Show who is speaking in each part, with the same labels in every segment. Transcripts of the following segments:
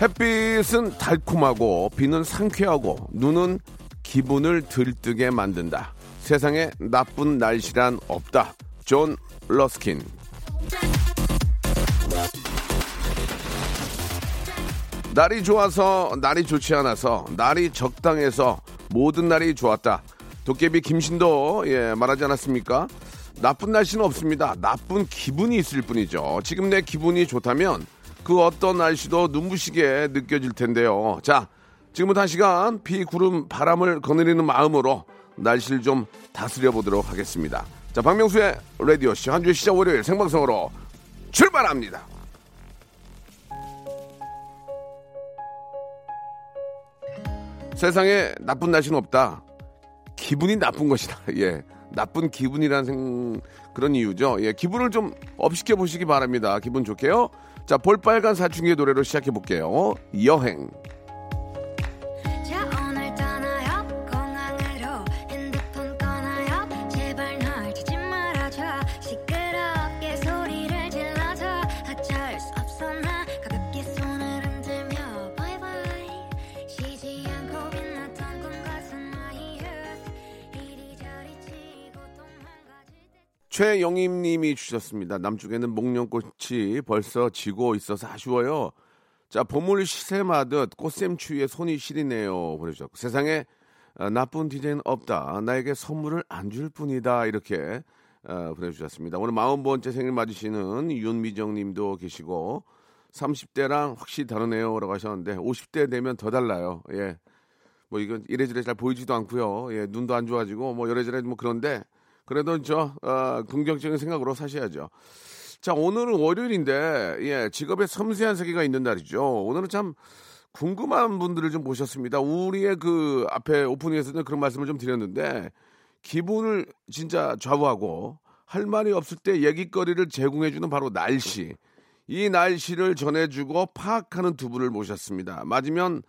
Speaker 1: 햇빛은 달콤하고 비는 상쾌하고 눈은 기분을 들뜨게 만든다 세상에 나쁜 날씨란 없다 존 러스킨 날이 좋아서 날이 좋지 않아서 날이 적당해서 모든 날이 좋았다. 도깨비 김신도 예 말하지 않았습니까? 나쁜 날씨는 없습니다. 나쁜 기분이 있을 뿐이죠. 지금 내 기분이 좋다면 그 어떤 날씨도 눈부시게 느껴질 텐데요. 자, 지금부터 한 시간 비, 구름, 바람을 거느리는 마음으로 날씨를 좀 다스려 보도록 하겠습니다. 자, 박명수의 라디오쇼 한 주의 시작 월요일 생방송으로 출발합니다. 세상에 나쁜 날씨는 없다. 기분이 나쁜 것이다. 예. 나쁜 기분이라는 생, 그런 이유죠. 예. 기분을 좀 업시켜 보시기 바랍니다. 기분 좋게요. 자, 볼빨간 사춘기의 노래로 시작해 볼게요. 여행. 최영임 님이 주셨습니다. 남쪽에는 목련꽃이 벌써 지고 있어서 아쉬워요. 자, 봄을 시샘하듯 꽃샘추위에 손이 시리네요. 보내주셨고. 세상에 어, 나쁜 디제이는 없다. 나에게 선물을 안 줄 뿐이다. 이렇게 어, 보내주셨습니다. 오늘 40번째 생일 맞으시는 윤미정 님도 계시고 30대랑 확실히 다르네요. 라고 하셨는데 50대 되면 더 달라요. 예. 뭐 이건 이래저래 잘 보이지도 않고요. 예, 눈도 안 좋아지고 뭐 이래저래 뭐 그런데 그래도 저 어, 긍정적인 생각으로 사셔야죠. 자, 오늘은 월요일인데 예, 직업에 섬세한 세계가 있는 날이죠. 오늘은 참 궁금한 분들을 좀 모셨습니다. 우리의 그 앞에 오프닝에서는 그런 말씀을 좀 드렸는데 기분을 진짜 좌우하고 할 말이 없을 때 얘기거리를 제공해주는 바로 날씨. 이 날씨를 전해주고 파악하는 두 분을 모셨습니다. 맞으면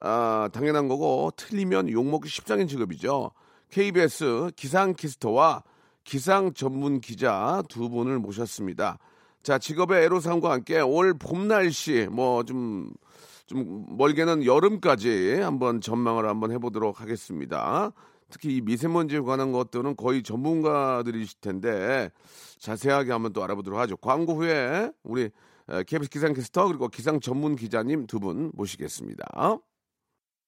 Speaker 1: 아, 당연한 거고 틀리면 욕먹기 십상인 직업이죠. KBS 기상캐스터와 기상 전문 기자 두 분을 모셨습니다. 자, 직업의 애로사항과 함께 올 봄 날씨 뭐 좀 좀 멀게는 여름까지 한번 전망을 한번 해보도록 하겠습니다. 특히 이 미세먼지에 관한 것들은 거의 전문가들이실 텐데 자세하게 한번 또 알아보도록 하죠. 광고 후에 우리 에, KBS 기상캐스터 그리고 기상 전문 기자님 두 분 모시겠습니다.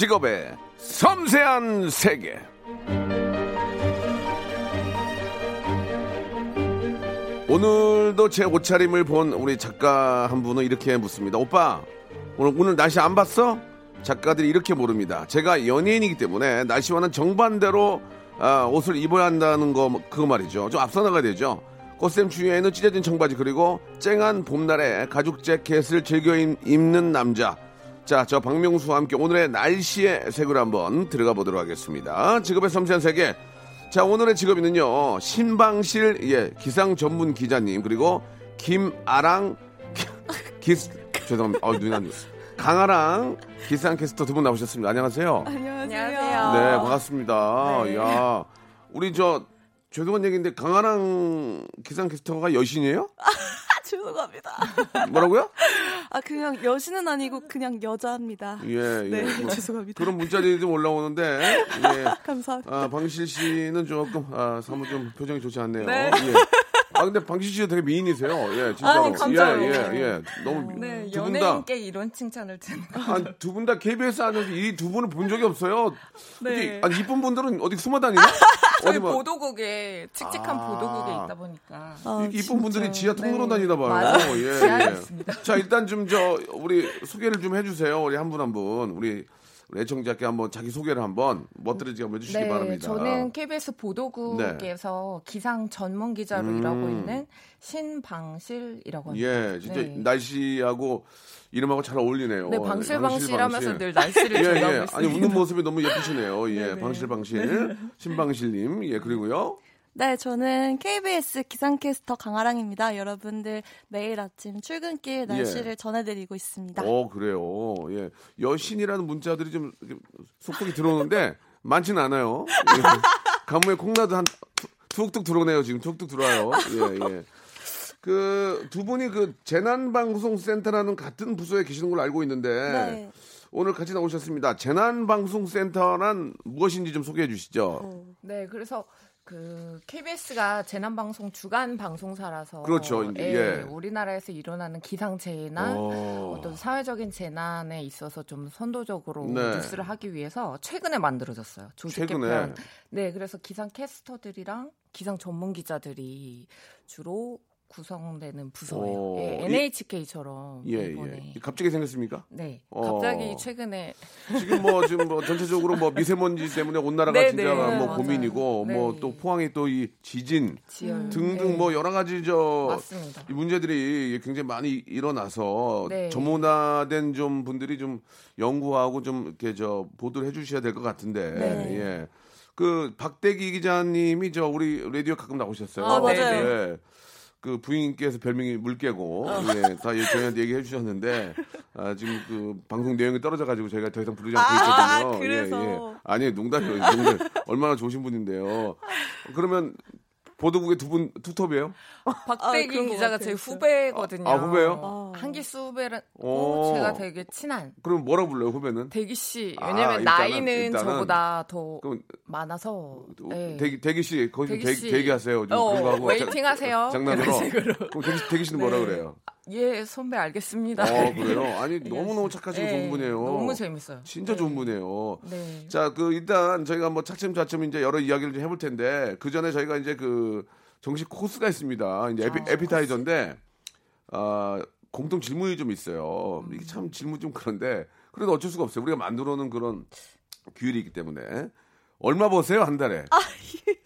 Speaker 1: 직업의 섬세한 세계. 오늘도 제 옷차림을 본 우리 작가 한 분은 이렇게 묻습니다. 오빠, 오늘, 오늘 날씨 안 봤어? 작가들이 이렇게 모릅니다. 제가 연예인이기 때문에 날씨와는 정반대로 아, 옷을 입어야 한다는 거, 그거 말이죠. 좀 앞서 나가야 되죠. 꽃샘 추위에는 찢어진 청바지 그리고 쨍한 봄날에 가죽 재킷을 즐겨 입- 입는 남자. 자, 저 박명수와 함께 오늘의 날씨의 색으로 한번 들어가 보도록 하겠습니다. 직업의 섬세한 세계. 자, 오늘의 직업인은요, 신방실, 예, 기상 전문 기자님, 그리고 김아랑, 기, 죄송합니다. 어, 눈이 안 좋았어요. 강아랑 기상 캐스터 두 분 나오셨습니다. 안녕하세요.
Speaker 2: 안녕하세요.
Speaker 1: 네, 반갑습니다.
Speaker 2: 네.
Speaker 1: 야, 우리 저, 죄송한 얘기인데, 강아랑 기상 캐스터가 여신이에요?
Speaker 2: 죄송합니다.
Speaker 1: 뭐라고요?
Speaker 2: 아 그냥 여신은 아니고 그냥 여자입니다.
Speaker 1: 예, 예.
Speaker 2: 네,
Speaker 1: 뭐
Speaker 2: 죄송합니다.
Speaker 1: 그런 문자들이 좀 올라오는데, 예.
Speaker 2: 감사합니다.
Speaker 1: 아, 방실 씨는 조금, 아, 사뭇 좀 표정이 좋지 않네요.
Speaker 2: 네.
Speaker 1: 예. 아, 근데 방실 씨가 되게 미인이세요. 예, 진짜로.
Speaker 2: 아니, 감사해요.
Speaker 1: 예, 예, 예. 너무.
Speaker 3: 네,
Speaker 1: 두분 다.
Speaker 3: 연예인께 이런 칭찬을 듣는
Speaker 1: 한두분 다 KBS 하는데 이두 분을 본 적이 없어요.
Speaker 2: 네.
Speaker 1: 아니, 이쁜 분들은 어디 숨어 다니나?
Speaker 3: 저희
Speaker 1: 어디 뭐,
Speaker 3: 보도국에 칙칙한
Speaker 1: 아.
Speaker 3: 보도국에 있다 보니까
Speaker 2: 아,
Speaker 1: 이- 이쁜 분들이 지하 통로로
Speaker 3: 네.
Speaker 1: 다니나 봐요. 예, 예. 자, 일단 좀 저 우리 소개를 좀 해주세요. 우리 한 분 한 분. 우리 우리 애청자께 한번 자기 소개를 한번 멋들어지게 한번 해주시기
Speaker 3: 네,
Speaker 1: 바랍니다.
Speaker 3: 저는 KBS 보도국에서 기상 전문 기자로
Speaker 1: 음.
Speaker 3: 일하고 있는 신방실이라고 합니다.
Speaker 1: 예, 진짜
Speaker 3: 네.
Speaker 1: 날씨하고 이름하고 잘 어울리네요.
Speaker 3: 네, 방실방실 하면서
Speaker 1: 방실.
Speaker 3: 늘 날씨를
Speaker 1: 예,
Speaker 3: 전하고
Speaker 1: 예.
Speaker 3: 있습니다.
Speaker 1: 아니 웃는 모습이 너무 예쁘시네요. 예,
Speaker 3: 네네.
Speaker 1: 방실 방실, 신방실님, 예 그리고요.
Speaker 2: 네, 저는 KBS 기상캐스터 강아랑입니다. 여러분들 매일 아침 출근길 날씨를 전해드리고 있습니다.
Speaker 1: 어 그래요. 예, 여신이라는 문자들이 좀 속속이 들어오는데 많지는 않아요. 예. 가뭄에 콩나도 한 툭- 툭툭 들어오네요. 지금 툭툭 들어와요. 예, 예. 그 두 분이 그 재난방송센터라는 같은 부서에 계시는 걸로 알고 있는데
Speaker 2: 네.
Speaker 1: 오늘 같이 나오셨습니다. 재난방송센터란 무엇인지 좀 소개해 주시죠.
Speaker 3: 네, 그래서 그 KBS가 재난 방송 주간 방송사라서
Speaker 1: 그렇죠, 이제, 예.
Speaker 3: 우리나라에서 일어나는 기상재해나
Speaker 1: 어.
Speaker 3: 어떤 사회적인 재난에 있어서 좀 선도적으로
Speaker 1: 네.
Speaker 3: 뉴스를 하기 위해서 최근에 만들어졌어요. 조직
Speaker 1: 최근에?
Speaker 3: 개편. 네, 그래서 기상 캐스터들이랑 기상 전문 기자들이 주로 구성되는 부서예요.
Speaker 1: 어,
Speaker 3: 예,
Speaker 1: 이-
Speaker 3: NHK처럼
Speaker 1: 예,
Speaker 3: 이번에.
Speaker 1: 예. 갑자기 생겼습니까?
Speaker 3: 네,
Speaker 1: 어.
Speaker 3: 갑자기 최근에
Speaker 1: 지금 뭐 지금 뭐 전체적으로 뭐 미세먼지 때문에 온 나라가
Speaker 3: 네,
Speaker 1: 진짜
Speaker 3: 네,
Speaker 1: 뭐
Speaker 3: 맞아요.
Speaker 1: 고민이고
Speaker 3: 네.
Speaker 1: 뭐또 포항이 또 이 지진
Speaker 3: 지열
Speaker 1: 등등
Speaker 3: 네.
Speaker 1: 뭐 여러 가지 저
Speaker 3: 맞습니다.
Speaker 1: 이 문제들이 굉장히 많이 일어나서
Speaker 3: 네.
Speaker 1: 전문화된 좀 분들이 좀 연구하고 좀 이렇게 저 보도를 해주셔야 될 것 같은데
Speaker 3: 네.
Speaker 1: 예. 그 박대기 기자님이 저 우리 라디오 가끔 나오셨어요.
Speaker 2: 아, 맞아요.
Speaker 1: 예. 그 부인께서 별명이 물개고 예, 다 예, 저희한테 얘기해 주셨는데 아, 지금 그 방송 내용이 떨어져 가지고 저희가 더 이상 부르지 않고
Speaker 2: 아,
Speaker 1: 있거든요.
Speaker 2: 그래서.
Speaker 1: 예, 예. 아니 농담이에요. 농담. 얼마나 좋으신 분인데요. 그러면 보도국의 두 분 투톱이에요?
Speaker 3: 박대기
Speaker 2: 그런 것
Speaker 3: 기자가. 제 후배거든요.
Speaker 1: 아, 후배요?
Speaker 2: 아.
Speaker 3: 한기수 후배고
Speaker 1: 오.
Speaker 3: 제가 되게 친한
Speaker 1: 그럼 뭐라 불러요 후배는?
Speaker 3: 대기 씨.
Speaker 1: 아,
Speaker 3: 왜냐면
Speaker 1: 일단은-
Speaker 3: 나이는
Speaker 1: 일단은
Speaker 3: 저보다 더
Speaker 1: 그럼
Speaker 3: 많아서. 네.
Speaker 1: 대기 대기 씨 거기서
Speaker 3: 대기
Speaker 1: 대기,
Speaker 3: 씨.
Speaker 1: 대기 하세요. 좀
Speaker 3: 어,
Speaker 1: waiting
Speaker 3: 하세요.
Speaker 1: 장난으로. 그럼 대기, 대기 씨는 뭐라
Speaker 3: 네.
Speaker 1: 그래요?
Speaker 3: 예, 선배 알겠습니다.
Speaker 1: 어 그래요? 아니 너무 너무 착하시고
Speaker 3: 네,
Speaker 1: 좋은 분이에요.
Speaker 3: 너무 재밌어요.
Speaker 1: 진짜
Speaker 3: 네.
Speaker 1: 좋은 분이에요.
Speaker 3: 네.
Speaker 1: 자, 그 일단 저희가 뭐 차츰차츰 이제 여러 이야기를 좀 해볼 텐데 그 전에 저희가 이제 그 정식 코스가 있습니다. 이제 에피,
Speaker 3: 아,
Speaker 1: 에피타이저인데 아 공통 질문이 좀 있어요. 이게 참 질문 좀 그런데 그래도 어쩔 수가 없어요. 우리가 만들어 놓은 그런 규율이 있기 때문에 얼마 버세요 한 달에?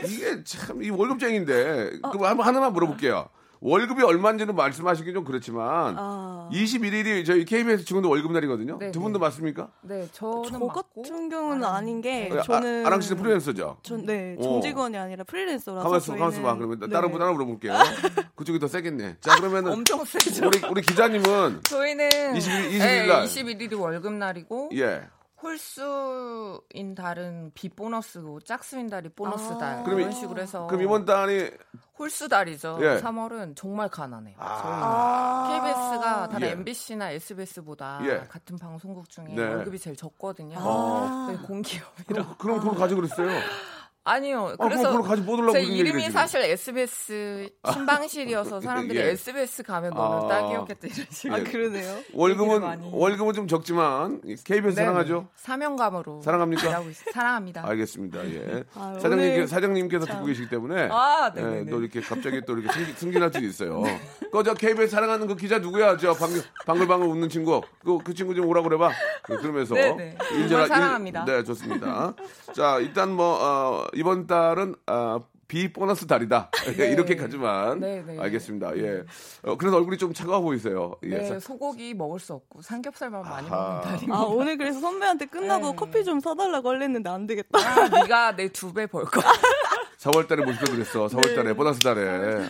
Speaker 1: 이게 참 이 월급쟁인데 그럼 한번 하나만 물어볼게요. 월급이 얼마인지는 말씀하시기 좀 그렇지만
Speaker 2: 아.
Speaker 1: 21일이 저희 KBS 직원들 월급 날이거든요.
Speaker 3: 네,
Speaker 1: 두 분도
Speaker 3: 네.
Speaker 1: 맞습니까?
Speaker 3: 네, 저는
Speaker 2: 저
Speaker 3: 맞고.
Speaker 2: 같은 경우는 아닌 게
Speaker 1: 아,
Speaker 2: 저는
Speaker 1: 아랑 씨는 프리랜서죠.
Speaker 2: 전, 네,
Speaker 1: 어.
Speaker 2: 정직원이 아니라 프리랜서라서
Speaker 1: 가만있어, 가만있어 봐. 그러면
Speaker 2: 네.
Speaker 1: 다른 분 하나 물어볼게요. 그쪽이 더 세겠네. 자, 그러면은
Speaker 3: 엄청 세죠.
Speaker 1: 우리 우리 기자님은
Speaker 3: 저희는
Speaker 1: 21일 21일
Speaker 3: 네,
Speaker 1: 날.
Speaker 3: 21일이 월급 날이고
Speaker 1: 예.
Speaker 3: 홀수인 달은 비 보너스고 짝수인 달이 보너스
Speaker 2: 아.
Speaker 3: 달
Speaker 1: 그럼
Speaker 3: 이런
Speaker 1: 이-
Speaker 3: 식으로 해서
Speaker 1: 그럼 이번 달이
Speaker 3: 홀수 달이죠.
Speaker 1: 예.
Speaker 3: 3월은 정말 가난해요.
Speaker 2: 아.
Speaker 3: KBS가 다른
Speaker 1: 예.
Speaker 3: MBC나 SBS보다
Speaker 1: 예.
Speaker 3: 같은 방송국 중에
Speaker 1: 네.
Speaker 3: 월급이 제일 적거든요.
Speaker 2: 아.
Speaker 3: 저희 공기업이라.
Speaker 1: 그럼 그럼 그걸 가지고 그랬어요.
Speaker 3: 아니요.
Speaker 1: 아,
Speaker 3: 그래서
Speaker 1: 올라고
Speaker 3: 제 이름이. 사실 SBS 신방실이어서 사람들이
Speaker 1: 예.
Speaker 3: SBS 가면
Speaker 1: 아.
Speaker 3: 너는 딱이었겠다 이런 식으로.
Speaker 2: 아 그러네요.
Speaker 1: 월급은. 월급은 좀 적지만 KBS 사랑하죠.
Speaker 3: 사명감으로
Speaker 1: 사랑합니까?
Speaker 3: 사랑합니다.
Speaker 1: 알겠습니다. 예.
Speaker 2: 아,
Speaker 1: 사장님
Speaker 2: 오늘
Speaker 1: 사장님께서
Speaker 2: 참.
Speaker 1: 듣고 계시기 때문에
Speaker 3: 아,
Speaker 1: 예. 또 이렇게 갑자기 또 이렇게 승진, 수도 있어요. 그저 KBS 사랑하는 그 기자 누구야? 저 방금 방글방글 웃는 친구. 그, 그 친구 좀 오라고 그래봐. 네, 그러면서
Speaker 3: 네네. 정말 사랑합니다.
Speaker 1: 네, 좋습니다. 자, 일단 뭐 어, 이번 달은 아, 비 보너스 달이다. 이렇게까지만
Speaker 3: 네, 네.
Speaker 1: 알겠습니다. 예. 어, 그래서 얼굴이 좀 차가워 보이세요. 예.
Speaker 3: 네,
Speaker 1: 사-
Speaker 3: 소고기 먹을 수 없고 삼겹살만 많이
Speaker 1: 아하.
Speaker 3: 먹는 달인
Speaker 2: 아
Speaker 3: 거.
Speaker 2: 오늘 그래서 선배한테 끝나고
Speaker 3: 네.
Speaker 2: 커피 좀 사달라고 하려는데 안 되겠다.
Speaker 3: 아, 네가 내 두 배 벌 거야.
Speaker 1: 4월 달에 모시고 그랬어. 4월 달에
Speaker 3: 네.
Speaker 1: 보너스 달에.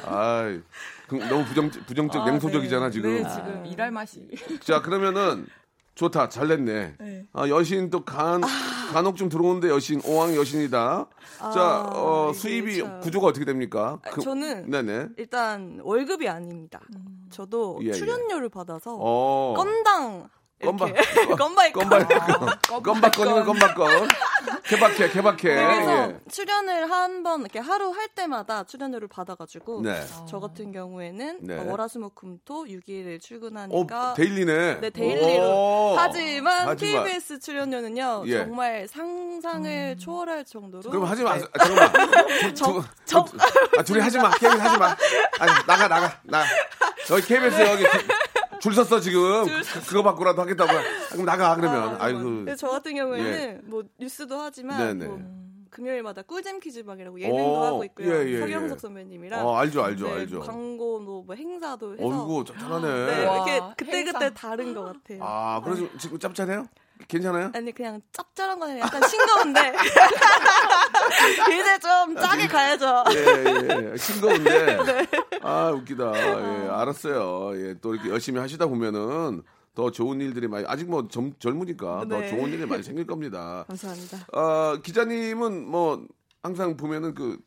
Speaker 1: 그, 너무 부정 부정적
Speaker 3: 아,
Speaker 1: 냉소적이잖아,
Speaker 3: 네.
Speaker 1: 지금.
Speaker 3: 네, 지금 일할 맛이.
Speaker 1: 자 그러면은 좋다 잘 냈네. 아 여신 또간 간혹 좀 들어오는데 여신, 오왕 여신이다. 자, 어, 수입이
Speaker 2: 참.
Speaker 1: 구조가 어떻게 됩니까?
Speaker 2: 아,
Speaker 1: 그-
Speaker 2: 저는
Speaker 1: 네네.
Speaker 2: 일단 월급이 아닙니다. 저도
Speaker 1: 예, 예.
Speaker 2: 출연료를 받아서
Speaker 1: 어.
Speaker 2: 건당
Speaker 1: 건바,
Speaker 2: 이렇게 건바이 건.
Speaker 1: 건바, 건바 건이면 건바 건. 개박해, 개박해.
Speaker 2: 그래서
Speaker 1: 예.
Speaker 2: 출연을 한 번 이렇게 하루 할 때마다 출연료를 받아가지고
Speaker 1: 네.
Speaker 2: 저 같은 경우에는
Speaker 1: 네.
Speaker 2: 어, 월화수목금토 6일을
Speaker 1: 어,
Speaker 2: 출근하니까
Speaker 1: daily네.
Speaker 2: 네, daily로.
Speaker 1: 오.
Speaker 2: 하지만,
Speaker 1: 하지만.
Speaker 2: KBS 출연료는요
Speaker 1: 예.
Speaker 2: 정말 상상을 초월할 정도로
Speaker 1: 그럼 하지 마.
Speaker 2: 네.
Speaker 1: 아, 잠깐만. 두,
Speaker 2: 저-
Speaker 1: 두- 아, 둘이 하지 마. KBS 하지 마. 아니, 나가, 나가, 나. 여기 KBS 여기 줄 섰어, 지금. 그- 그거 받고라도 하겠다고. 아, 그럼 나가, 그러면.
Speaker 2: 아,
Speaker 1: 아이고.
Speaker 2: 근데 저 같은 경우에는
Speaker 1: 예.
Speaker 2: 뭐 뉴스도 하지만
Speaker 1: 네네.
Speaker 2: 뭐 금요일마다 꿀잼 퀴즈방이라고 예능도
Speaker 1: 오,
Speaker 2: 하고 있고요.
Speaker 1: 예, 예,
Speaker 2: 서경석
Speaker 1: 예.
Speaker 2: 선배님이랑
Speaker 1: 어, 알죠, 알죠,
Speaker 2: 네,
Speaker 1: 알죠.
Speaker 2: 광고도 뭐 행사도 해서
Speaker 1: 어이구, 짭짤하네.
Speaker 2: 네,
Speaker 3: 와,
Speaker 2: 이렇게 그때
Speaker 3: 행사.
Speaker 2: 그때 다른 것 같아요.
Speaker 1: 아, 그래서 지금 짭짤해요? 괜찮아요?
Speaker 2: 아니 그냥 짭짤한 거는 약간 싱거운데 이제 좀 짜게 가야죠.
Speaker 1: 예, 예, 예. 싱거운데.
Speaker 2: 네.
Speaker 1: 아, 웃기다. 예, 알았어요. 예, 또 이렇게 열심히 하시다 보면은 더 좋은 일들이 많이, 아직 뭐 젊, 젊으니까 더
Speaker 2: 네.
Speaker 1: 좋은 일이 많이 생길 겁니다.
Speaker 2: 감사합니다.
Speaker 1: 어, 기자님은 뭐 항상 보면은 그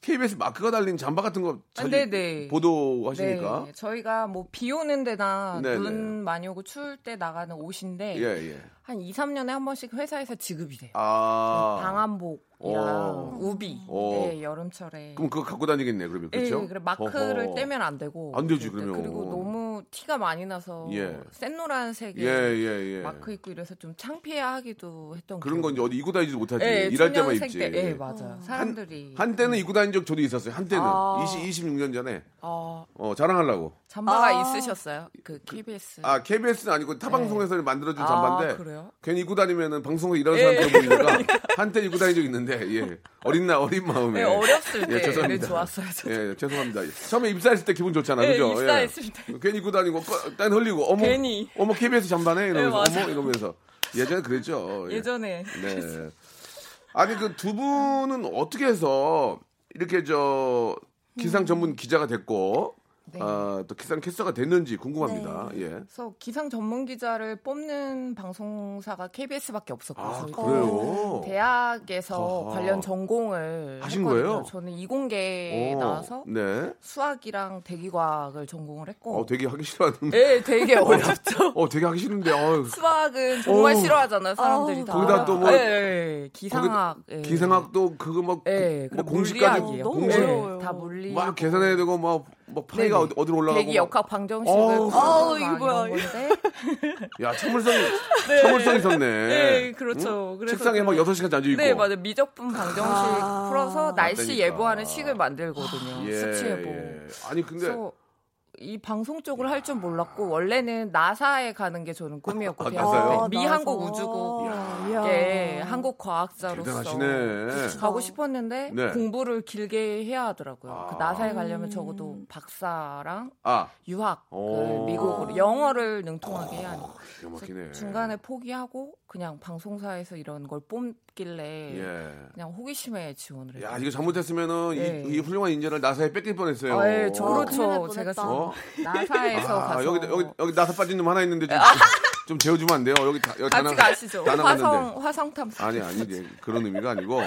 Speaker 1: KBS 마크가 달린 잠바 같은 거 자주
Speaker 3: 네네.
Speaker 1: 보도하시니까.
Speaker 3: 네, 저희가 뭐 비 오는 데나
Speaker 1: 네네.
Speaker 3: 눈 많이 오고 추울 때 나가는 옷인데
Speaker 1: 예, 예.
Speaker 3: 한 2, 3년에 한 번씩 회사에서 지급이 돼요.
Speaker 1: 아.
Speaker 3: 방한복이랑
Speaker 1: 오.
Speaker 3: 우비.
Speaker 1: 오.
Speaker 3: 네, 여름철에.
Speaker 1: 그럼 그거 갖고 다니겠네, 그러면. 그렇죠?
Speaker 3: 예, 그래 마크를
Speaker 1: 어허.
Speaker 3: 떼면 안 되고.
Speaker 1: 안 되지,
Speaker 3: 때.
Speaker 1: 그러면.
Speaker 3: 그리고 너무 티가 많이 나서
Speaker 1: 예.
Speaker 3: 센 노란색에
Speaker 1: 예, 예, 예.
Speaker 3: 마크 입고 이래서 좀 창피해하기도 했던
Speaker 1: 그런 건 어디 입고 다니지도 못하지.
Speaker 3: 예,
Speaker 1: 일할 때만 입지.
Speaker 3: 때, 예, 맞아요. 사람들이
Speaker 1: 한 때는 입고 다닌 적 저도 있었어요. 한때는.
Speaker 3: 아.
Speaker 1: 20, 26년 전에.
Speaker 3: 어,
Speaker 1: 어, 자랑하려고.
Speaker 3: 잠바가
Speaker 2: 아.
Speaker 3: 있으셨어요? 그 KBS.
Speaker 1: 아, KBS는 아니고 타 방송에서 만들어준
Speaker 3: 아,
Speaker 1: 잠바인데.
Speaker 3: 그래요?
Speaker 1: 괜히 입고 다니면은 방송에 일하는
Speaker 3: 예,
Speaker 1: 사람들 보이니까 한때 입고 다닌 적 있는데, 예. 어린 나, 어린 마음에.
Speaker 3: 네, 어렸을 때
Speaker 1: 예, 죄송합니다.
Speaker 3: 네, 좋았어요. 저도.
Speaker 1: 예, 죄송합니다. 처음에 입사했을 때 기분 좋잖아,
Speaker 3: 예,
Speaker 1: 그죠?
Speaker 3: 입사했을
Speaker 1: 예.
Speaker 3: 때.
Speaker 1: 괜히 입고 다니고, 꺼- 딴 흘리고, 어머,
Speaker 3: 괜히.
Speaker 1: 어머, KBS 잠바네? 이러면서,
Speaker 3: 예.
Speaker 1: 어머, 이러면서. 예전에 그랬죠. 예.
Speaker 3: 예전에
Speaker 1: 네. 아니, 그 두 분은 어떻게 해서 이렇게 저 기상 전문 기자가 됐고,
Speaker 3: 네.
Speaker 1: 아, 또 기상 캐스터가 됐는지 궁금합니다. 예.
Speaker 3: 그래서 기상 전문 기자를 뽑는 방송사가 KBS밖에 없었고
Speaker 1: 아, 그래요?
Speaker 3: 대학에서
Speaker 1: 어허.
Speaker 3: 관련 전공을
Speaker 1: 하신
Speaker 3: 했거든요.
Speaker 1: 거예요?
Speaker 3: 저는 이공계
Speaker 1: 어,
Speaker 3: 나와서
Speaker 1: 네.
Speaker 3: 수학이랑 대기과학을 전공을 했고
Speaker 1: 어, 되게 하기 싫어하는.
Speaker 3: 네, 되게 어렵죠.
Speaker 1: 어, 되게 하기 싫은데, 어휴.
Speaker 3: 수학은 정말
Speaker 1: 어.
Speaker 3: 싫어하잖아요, 사람들이
Speaker 2: 아우,
Speaker 3: 다.
Speaker 1: 거기다 또 뭐-
Speaker 3: 예, 예, 기상학. 예.
Speaker 1: 기상학도 그거 막,
Speaker 3: 예,
Speaker 1: 그, 뭐 공식까지,
Speaker 3: 물리학이에요.
Speaker 1: 공식,
Speaker 2: 어려워요.
Speaker 3: 다 물리.
Speaker 1: 막 계산해야 되고, 뭐, 뭐 파이가
Speaker 3: 네네.
Speaker 1: 어디, 어디 로 올라가고.
Speaker 3: 대기
Speaker 1: 막.
Speaker 3: 역학 방정식을
Speaker 1: 어우.
Speaker 3: 막
Speaker 2: 이게 뭐야, 이거.
Speaker 3: 건데.
Speaker 1: 야, 참을성이, 참을성이 있었네.
Speaker 3: 네, 그렇죠. 그래서
Speaker 1: 책상에 막
Speaker 3: 그런-
Speaker 1: 6시간 앉아있고.
Speaker 3: 네, 맞아요. 미적분 방정식
Speaker 2: 아.
Speaker 3: 풀어서 날씨
Speaker 1: 맞다니까.
Speaker 3: 예보하는 식을 만들거든요.
Speaker 1: 예,
Speaker 3: 수치 예보.
Speaker 1: 예. 아니, 근데.
Speaker 3: 이 방송 쪽을 할 줄 몰랐고 원래는 나사에 가는 게 저는 꿈이었고
Speaker 1: 아?
Speaker 3: 때 미한국 우주국 한국 과학자로서
Speaker 1: 대단하시네.
Speaker 3: 가고 싶었는데
Speaker 1: 네.
Speaker 3: 공부를 길게 해야 하더라고요. 그
Speaker 1: 아.
Speaker 3: 나사에 가려면 적어도 박사랑
Speaker 1: 아,
Speaker 3: 유학
Speaker 1: 오.
Speaker 3: 그 미국으로 영어를 능통하게 해야 하니까
Speaker 1: 막히네.
Speaker 3: 중간에 포기하고 그냥 방송사에서 이런 걸 뽑길래
Speaker 1: 예.
Speaker 3: 그냥 호기심에 지원을 했어요.
Speaker 1: 야, 이거 잘못했으면
Speaker 3: 네.
Speaker 1: 이, 이 훌륭한 인재를 나사에 뺏길 뻔했어요.
Speaker 3: 아, 예, 저,
Speaker 2: 어,
Speaker 3: 그렇죠. 제가.
Speaker 1: 어?
Speaker 3: 나사에서
Speaker 1: 아,
Speaker 3: 가서
Speaker 1: 여기, 여기, 여기 나사 빠진 놈 하나 있는데 좀, 좀 재워주면 안 돼요? 여기 다, 여기 다
Speaker 3: 같이
Speaker 1: 나-
Speaker 3: 가시죠.
Speaker 1: 다 나갔는데.
Speaker 3: 화성 화성 탐사.
Speaker 1: 아니, 아니지. 그런 의미가 아니고.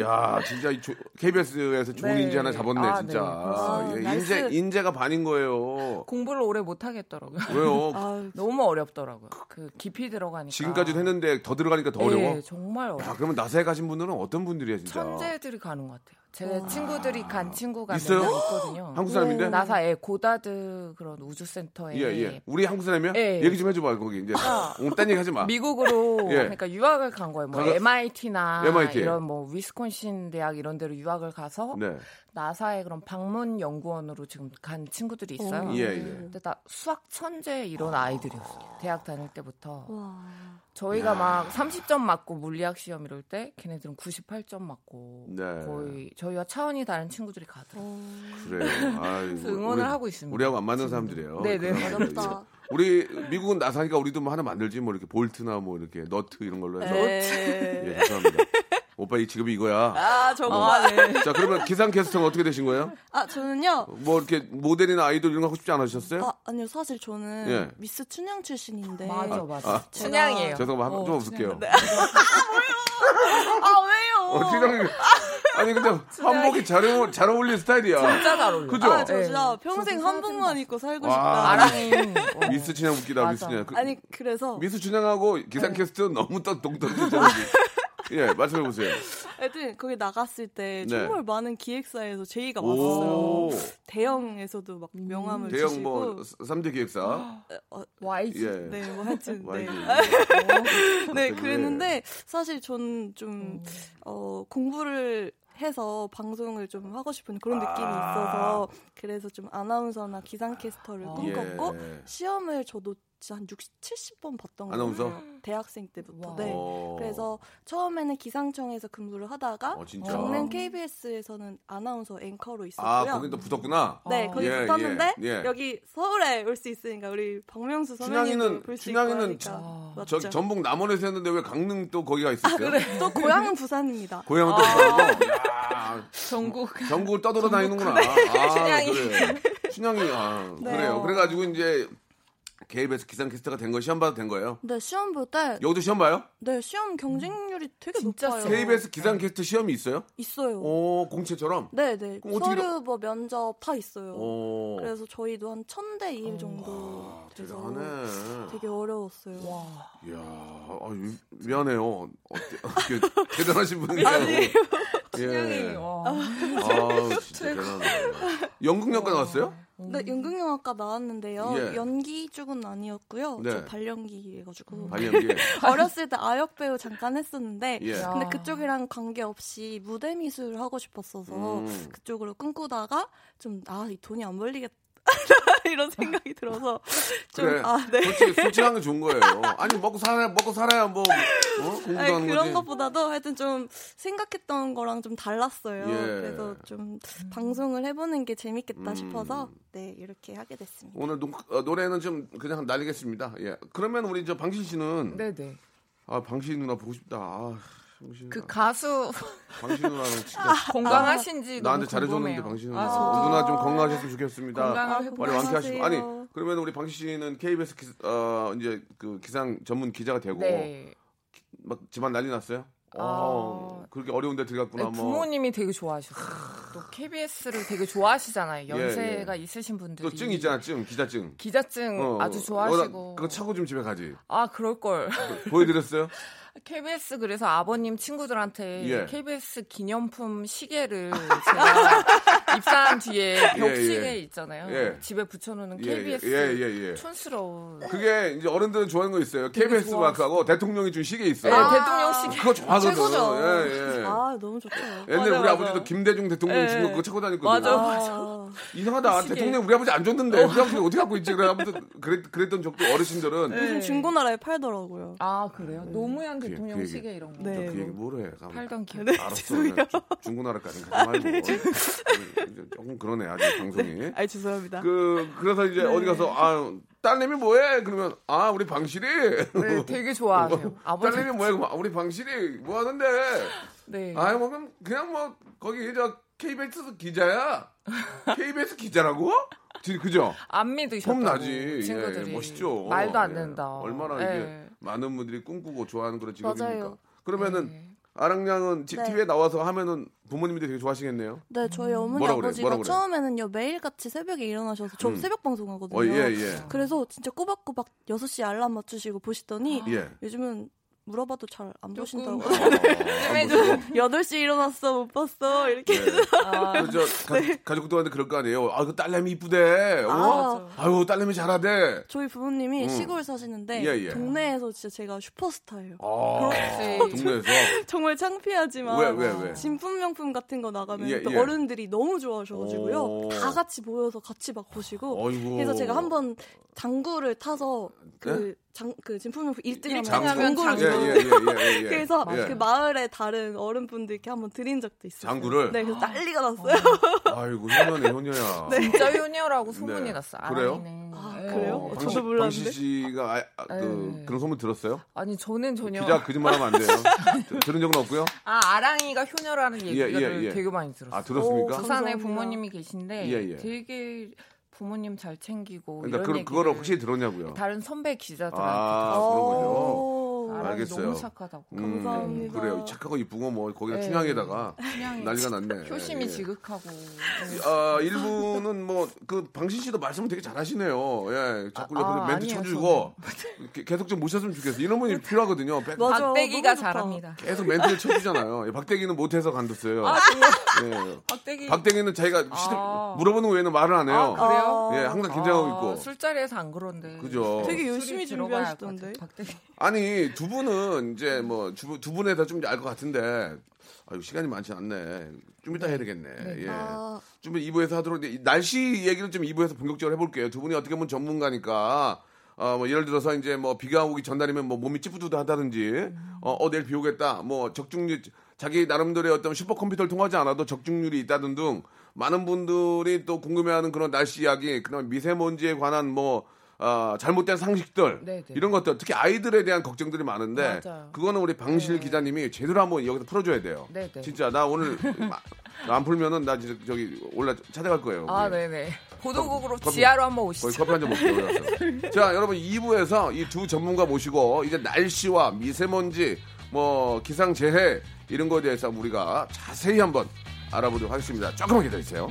Speaker 1: 야, 진짜 이 조- KBS에서 좋은
Speaker 3: 네.
Speaker 1: 인재 하나 잡았네,
Speaker 3: 아,
Speaker 1: 진짜.
Speaker 3: 네, 그렇습니다.
Speaker 1: 예,
Speaker 2: 아,
Speaker 1: 인재,
Speaker 2: nice.
Speaker 1: 인재가 반인 거예요.
Speaker 3: 공부를 오래 못 하겠더라고요.
Speaker 1: 왜요?
Speaker 2: 아유,
Speaker 3: 너무 어렵더라고요. 그 깊이 들어가니까.
Speaker 1: 지금까지도 했는데 더 들어가니까 더 어려워?
Speaker 3: 예, 정말 어려워.
Speaker 1: 야, 그러면 나사에 가신 분들은 어떤 분들이야, 진짜?
Speaker 3: 천재들이 가는 것 같아요. 제 친구들이 간 친구가
Speaker 1: 있어요?
Speaker 3: 있거든요.
Speaker 1: 한국 사람인데?
Speaker 3: 나사에 고다드 그런 우주센터에
Speaker 1: 예, 예. 우리 한국 사람이야?
Speaker 3: 예.
Speaker 1: 얘기 좀 해줘봐, 거기. 이제. 오늘 딴 얘기 하지 마.
Speaker 3: 미국으로
Speaker 1: 예.
Speaker 3: 그러니까 유학을 간 거예요. 뭐
Speaker 1: 가가-
Speaker 3: MIT나
Speaker 1: MIT.
Speaker 3: 이런 뭐 위스콘신 대학 이런 데로 유학을 가서
Speaker 1: 네.
Speaker 3: 나사의 그런 방문 연구원으로 지금 간 친구들이 있어요.
Speaker 1: 예, 예.
Speaker 3: 근데 다 수학 천재 이런 아이들이었어요. 대학 다닐 때부터.
Speaker 2: 와.
Speaker 3: 저희가 막 30점 맞고 물리학 시험 이럴 때 걔네들은 98점 맞고
Speaker 1: 네.
Speaker 3: 거의 저희와 차원이 다른 친구들이 가더라고요.
Speaker 1: 그래요. 아유,
Speaker 3: 그래서 응원을 하고 있습니다.
Speaker 1: 우리하고 안 맞는 사람들이에요.
Speaker 3: 네, 네.
Speaker 2: 어렵다.
Speaker 1: 우리 미국은 나사니까 우리도 뭐 하나 만들지 뭐 이렇게 볼트나 뭐 이렇게 너트 이런 걸로 해서
Speaker 3: 네.
Speaker 1: 예 죄송합니다. 오빠 이 직업이 이거야.
Speaker 2: 아 정말.
Speaker 1: 자 그러면 기상캐스터는 어떻게 되신 거예요?
Speaker 2: 아 저는요.
Speaker 1: 뭐 이렇게 모델이나 아이돌 이런 거 하고 싶지 않으셨어요?
Speaker 2: 아 아니요 사실 저는
Speaker 1: 예.
Speaker 2: 미스 춘향 출신인데.
Speaker 3: 맞아 맞아.
Speaker 1: 아.
Speaker 3: 춘향이에요.
Speaker 1: 죄송합니다. 한-
Speaker 3: 어,
Speaker 1: 좀 웃을게요.
Speaker 2: 아 왜요?
Speaker 1: 어, 춘향이 아니 근데 한복이 잘, 어울, 잘 어울리는 스타일이야.
Speaker 3: 진짜 잘 어울려.
Speaker 1: 그죠?
Speaker 2: 아, 저
Speaker 3: 네.
Speaker 2: 진짜 평생 한복만 입고 살고
Speaker 1: 와.
Speaker 2: 싶다.
Speaker 3: 아랑인. 어.
Speaker 1: 미스 춘향 웃기다. 미스. 춘향. 그,
Speaker 2: 아니 그래서
Speaker 1: 미스 춘향하고 기상캐스트 너무 또 동떨어지죠. 예, 말씀해 보세요.
Speaker 2: 하여튼 거기 나갔을 때
Speaker 1: 네.
Speaker 2: 정말 많은 기획사에서 제의가
Speaker 1: 오.
Speaker 2: 왔어요. 대형에서도 막 명함을
Speaker 1: 대형
Speaker 2: 주시고
Speaker 1: 뭐 3대 기획사.
Speaker 2: 어,
Speaker 3: YG.
Speaker 1: 예.
Speaker 2: 네, 뭐 하여튼 네.
Speaker 1: YG.
Speaker 2: 네,
Speaker 1: 갑자기
Speaker 2: 그랬는데 사실 저는 좀
Speaker 3: 음.
Speaker 2: 어, 공부를 해서 방송을 좀 하고 싶은 그런 느낌이
Speaker 1: 아.
Speaker 2: 있어서 그래서 좀 아나운서나 기상캐스터를
Speaker 3: 아.
Speaker 2: 꿈꿨고
Speaker 1: 예.
Speaker 2: 시험을 저도 진짜 한 60, 70번 봤던 것
Speaker 1: 아나운서?
Speaker 2: 대학생 때부터.
Speaker 3: 와.
Speaker 2: 네.
Speaker 1: 어.
Speaker 2: 그래서 처음에는 기상청에서 근무를 하다가
Speaker 1: 어, 진짜.
Speaker 2: 강릉 KBS에서는 아나운서 앵커로
Speaker 1: 아,
Speaker 2: 있었고요.
Speaker 1: 거긴 또 붙었구나.
Speaker 2: 네,
Speaker 3: 아.
Speaker 2: 거기
Speaker 1: 예,
Speaker 2: 붙었는데
Speaker 1: 예, 예.
Speaker 2: 여기 서울에 올 수 있으니까 우리 박명수 선배님도 볼수 있고 하니까
Speaker 3: 아.
Speaker 2: 맞죠?
Speaker 1: 저기 전북 남원에서 했는데 왜 강릉 또 거기가 있었어요?
Speaker 2: 또 고향은 부산입니다.
Speaker 1: 고향은 또 부산이고. 야,
Speaker 3: 전국.
Speaker 1: 전국을 떠돌아다니는구나. 아,
Speaker 3: 춘향이.
Speaker 1: 그래. 춘향이 아,
Speaker 2: 네.
Speaker 1: 그래요. 그래가지고 이제 KBS 기상캐스터가 된거 시험 봐도 된 거예요.
Speaker 2: 네, 시험 볼 때,
Speaker 1: 여기도 시험 봐요?
Speaker 2: 네, 시험 경쟁률이 되게
Speaker 3: 진짜
Speaker 2: 높아요.
Speaker 1: KBS 기상캐스터 시험이 있어요?
Speaker 2: 있어요.
Speaker 1: 오, 공채처럼?
Speaker 2: 네, 네. 서류 뭐 면접 다 있어요.
Speaker 1: 오.
Speaker 2: 그래서 저희도 한 천 대 일 정도 돼서
Speaker 1: 대단하네.
Speaker 2: 되게 어려웠어요.
Speaker 3: 와.
Speaker 1: 이야, 아, 미- 미안해요. 어때, 대단하신 분이에요.
Speaker 2: 아니에요.
Speaker 1: 예.
Speaker 3: 와.
Speaker 1: 아, 진짜 대단하네. 연극영화 나왔어요?
Speaker 2: 네, 연극영화과 나왔는데요.
Speaker 1: 예.
Speaker 2: 연기 쪽은 아니었고요.
Speaker 1: 네.
Speaker 2: 저 발연기해가지고
Speaker 1: 발연기.
Speaker 2: 어렸을 때 아역 배우 잠깐 했었는데
Speaker 1: 예.
Speaker 3: 야.
Speaker 2: 근데 그쪽이랑 관계없이 무대 미술 하고 싶었어서
Speaker 1: 음.
Speaker 2: 그쪽으로 꿈꾸다가 좀아이 돈이 안 벌리겠다 이런 생각이 들어서 좀
Speaker 1: 그래.
Speaker 2: 아 네.
Speaker 1: 솔직히 솔직한 게 좋은 거예요. 아니 먹고 살아야 먹고 살아야 뭐 어? 공부도
Speaker 2: 아니,
Speaker 1: 하는
Speaker 2: 그런
Speaker 1: 거지.
Speaker 2: 것보다도 하여튼 좀 생각했던 거랑 좀 달랐어요.
Speaker 1: 예.
Speaker 2: 그래서 좀 방송을 해보는 게 재밌겠다
Speaker 1: 음.
Speaker 2: 싶어서 네 이렇게 하게 됐습니다.
Speaker 1: 오늘 노, 어, 노래는 좀 그냥 날리겠습니다. 예. 그러면 우리 저 방신 씨는
Speaker 3: 네네.
Speaker 1: 아 방신 누나 보고 싶다. 아, 방신
Speaker 3: 그. 가수
Speaker 1: 방신 누나랑 진짜
Speaker 3: 건강하신지
Speaker 1: 나한테 잘해줬는데. 방신 누나.
Speaker 3: 아,
Speaker 1: 어, 누나 좀 건강하셨으면 좋겠습니다.
Speaker 2: 아,
Speaker 1: 빨리 완쾌하시고. 아니 그러면 우리 방신 씨는 KBS 기, 어 이제 그 기상 전문 기자가 되고
Speaker 3: 네.
Speaker 1: 막 집안 난리 났어요.
Speaker 3: 아.
Speaker 1: 어, 그렇게 어려운데 들어갔구나
Speaker 3: 네,
Speaker 1: 뭐.
Speaker 3: 부모님이 되게 좋아하셨어요. 또 KBS를 되게 좋아하시잖아요.
Speaker 1: 예,
Speaker 3: 연세가 있으신 분들이.
Speaker 1: 또증 있잖아, 증 기자증.
Speaker 3: 기자증
Speaker 1: 어,
Speaker 3: 아주
Speaker 1: 여기다
Speaker 3: 좋아하시고.
Speaker 1: 그거 차고 좀 집에 가지.
Speaker 3: 아 그럴 걸.
Speaker 1: 보여드렸어요?
Speaker 3: KBS 그래서 아버님 친구들한테
Speaker 1: 예.
Speaker 3: KBS 기념품 시계를 제가 입사한 뒤에 벽시계
Speaker 1: 예.
Speaker 3: 있잖아요.
Speaker 1: 예.
Speaker 3: 집에 붙여놓는
Speaker 1: 예,
Speaker 3: KBS
Speaker 1: 예, 예, 예.
Speaker 3: 촌스러운.
Speaker 1: 그게 이제 어른들은 좋아하는 거 있어요. KBS. 마크하고 대통령이 준 시계 있어.
Speaker 3: 네,
Speaker 1: 요
Speaker 3: 대통령 시계.
Speaker 1: 그거 좋아하거든.
Speaker 2: 최고죠.
Speaker 1: 예, 예.
Speaker 2: 아 너무 좋죠.
Speaker 1: 옛날에
Speaker 3: 맞아,
Speaker 1: 우리
Speaker 3: 맞아.
Speaker 1: 아버지도 김대중 대통령
Speaker 3: 예.
Speaker 1: 준거 그거 차고 다녔거든.
Speaker 3: 맞아.
Speaker 2: 아,
Speaker 1: 이상하다.
Speaker 3: 시계.
Speaker 1: 대통령 우리 아버지 안 줬는데 우리 아버지 어떻게 갖고 있지? 그래 아무튼 그랬, 그랬던 적도 어르신들은
Speaker 2: 요즘 중고나라에 팔더라고요.
Speaker 3: 아 그래요? 노무현
Speaker 1: 그-
Speaker 3: 대통령
Speaker 1: 그.
Speaker 3: 시계 이런 거.
Speaker 2: 네.
Speaker 1: 그 얘기? 가면.
Speaker 3: 팔던 기.
Speaker 1: 알았어. 중고나라까지 가지 말고. 조금 그러네 아직 방송이.
Speaker 2: 아 죄송합니다.
Speaker 1: 그 그래서 이제 어디 가서 아 딸내미 뭐해? 그러면 아 우리 방실이.
Speaker 3: 네, 되게 좋아하세요. 아버지.
Speaker 1: 딸내미 뭐해? 그럼 아, 우리 방실이 뭐 하는데?
Speaker 3: 네.
Speaker 1: 아이 뭐 그럼 그냥 뭐 거기 저 KBS 기자야. KBS 기자라고? 지- 그죠?
Speaker 3: 안 믿으셨다고
Speaker 1: 폼나지.
Speaker 3: 친구들이.
Speaker 1: 예, 멋있죠.
Speaker 3: 말도 안
Speaker 1: 예.
Speaker 3: 된다.
Speaker 1: 얼마나
Speaker 3: 예.
Speaker 1: 이게 많은 분들이 꿈꾸고 좋아하는 그런 직업이니까.
Speaker 2: 맞아요.
Speaker 1: 그러면은
Speaker 3: 네.
Speaker 1: 아랑양은
Speaker 2: 네.
Speaker 1: TV에 나와서 하면은 부모님들이 되게 좋아하시겠네요.
Speaker 2: 네, 저희 어머니
Speaker 1: 뭐라 그래?
Speaker 2: 아버지가
Speaker 1: 그래?
Speaker 2: 처음에는요 매일 같이 새벽에 일어나셔서 저
Speaker 1: 음.
Speaker 2: 새벽 방송 하거든요.
Speaker 1: 어, 예, 예.
Speaker 2: 그래서 진짜 꼬박꼬박 6시 알람 맞추시고 보시더니
Speaker 1: 예.
Speaker 2: 요즘은 물어봐도 잘 안 보신다고.
Speaker 1: 아, 안 보시고.
Speaker 2: 8시 일어났어, 못 봤어. 이렇게.
Speaker 1: 네.
Speaker 3: 아,
Speaker 1: 그, 저, 가, 가족들한테 그럴 거 아니에요. 아, 그 딸내미 이쁘대. 어?
Speaker 2: 아.
Speaker 1: 아유, 딸내미 잘하대.
Speaker 2: 저희 부모님이
Speaker 1: 음.
Speaker 2: 시골 사시는데
Speaker 1: 예, 예.
Speaker 2: 동네에서 진짜 제가 슈퍼스타예요.
Speaker 1: 아,
Speaker 3: 그렇지.
Speaker 1: 동네에서.
Speaker 2: 정말 창피하지만
Speaker 1: 왜, 왜, 왜?
Speaker 2: 진품 명품 같은 거 나가면
Speaker 1: 예,
Speaker 2: 또
Speaker 1: 예.
Speaker 2: 어른들이 너무 좋아하셔가지고요.
Speaker 1: 오.
Speaker 2: 다 같이 모여서 같이 막 보시고.
Speaker 1: 어이구.
Speaker 2: 그래서 제가 한번 당구를 타서 그
Speaker 1: 네?
Speaker 2: 장, 그 진품명 1등하면
Speaker 1: 장구.
Speaker 2: 장구를
Speaker 1: 예,
Speaker 2: 줘요.
Speaker 1: 예, 예, 예, 예.
Speaker 2: 그래서
Speaker 1: 예.
Speaker 2: 그 마을에 다른 어른분들께 한번 드린 적도 있어요.
Speaker 1: 장구를?
Speaker 2: 네, 그래서 난리가 났어요.
Speaker 1: 아이고 효녀네 효녀야.
Speaker 3: 진짜 효녀라고 소문이
Speaker 1: 네.
Speaker 3: 났어.
Speaker 1: 그래요?
Speaker 3: 아, 네.
Speaker 2: 그래요?
Speaker 1: 방시-
Speaker 2: 저도 몰랐는데.
Speaker 1: 방시 씨가 아, 아, 그,
Speaker 3: 네.
Speaker 1: 그런 소문 들었어요?
Speaker 3: 아니 저는 전혀
Speaker 1: 기자 거짓말하면 안 돼요. 들- 들은 적은 없고요.
Speaker 3: 아 아랑이가 효녀라는
Speaker 1: 예,
Speaker 3: 얘기를
Speaker 1: 예, 예.
Speaker 3: 되게 많이 들었어요.
Speaker 1: 아 들었습니까?
Speaker 2: 오,
Speaker 3: 부산에. 부모님이 계신데
Speaker 1: 예, 예.
Speaker 3: 되게 부모님 잘 챙기고
Speaker 1: 그러니까 그,
Speaker 3: 얘기를
Speaker 1: 그거를 확실히 들었냐고요.
Speaker 3: 다른 선배 기자들한테
Speaker 1: 아. 그런 거죠.
Speaker 2: 오.
Speaker 3: 아랑이
Speaker 1: 알겠어요.
Speaker 3: 너무 착하다고.
Speaker 1: 음,
Speaker 2: 감사합니다.
Speaker 1: 그래요. 착하고 이쁘고 뭐 거기다
Speaker 3: 네.
Speaker 1: 춘향에다가 난리가 났네.
Speaker 3: 효심이
Speaker 1: 예.
Speaker 3: 지극하고.
Speaker 1: 아, 일부는 뭐 그 방신 씨도 말씀 되게 잘하시네요. 예, 자꾸
Speaker 3: 아,
Speaker 1: 옆에서
Speaker 3: 아,
Speaker 1: 멘트
Speaker 3: 아니에요,
Speaker 1: 쳐주고 게- 계속 좀 모셨으면 좋겠어. 이런 분이 필요하거든요. 백-
Speaker 2: 맞아,
Speaker 3: 박대기가. 잘합니다.
Speaker 1: 계속 멘트를 쳐주잖아요. 예, 박대기는 못해서 간뒀어요.
Speaker 3: 아,
Speaker 1: 예.
Speaker 3: 박대기.
Speaker 1: 박대기는 자기가 시도-
Speaker 3: 아.
Speaker 1: 물어보는 외에는 말을 안 해요.
Speaker 3: 아, 그래요?
Speaker 1: 예, 항상 긴장하고
Speaker 3: 아,
Speaker 1: 있고.
Speaker 3: 술자리에서 안 그런데.
Speaker 1: 그죠.
Speaker 2: 되게 열심히 준비하시던데.
Speaker 3: 박대기.
Speaker 1: 아니 두 분은 이제 뭐두 분에 다 좀 알 것 같은데 아유 시간이 많지 않네. 좀 이따 해야 되겠네. 예.
Speaker 2: 아,
Speaker 1: 좀 2부에서 하도록 이 날씨 얘기를 좀 2부에서 본격적으로 해볼게요. 두 분이 어떻게 보면 전문가니까 어, 뭐 예를 들어서 이제 뭐 비가 오기 전날이면 뭐 몸이 찌뿌드하다든지 어, 어 내일 비 오겠다. 뭐 적중률 자기 나름대로의 어떤 슈퍼컴퓨터를 통하지 않아도 적중률이 있다든 등 많은 분들이 또 궁금해하는 그런 날씨 이야기, 그런 미세먼지에 관한 뭐 아, 잘못된 상식들
Speaker 3: 네, 네.
Speaker 1: 이런 것들 특히 아이들에 대한 걱정들이 많은데
Speaker 3: 맞아요.
Speaker 1: 그거는 우리 방실 기자님이 제대로 한번 여기서 풀어줘야 돼요.
Speaker 3: 네, 네.
Speaker 1: 진짜 나 오늘 마- 안 풀면은 나 진짜 저기 올라 찾아갈 거예요.
Speaker 3: 아,
Speaker 1: 거기.
Speaker 3: 네네. 보도국으로
Speaker 1: 커피-
Speaker 3: 지하로 한번 오시죠.
Speaker 1: 커피 한잔 먹고. 자, 여러분 2부에서 이 두 전문가 모시고 이제 날씨와 미세먼지, 뭐 기상 재해 이런 거에 대해서 우리가 자세히 한번 알아보도록 하겠습니다. 조금만 기다리세요.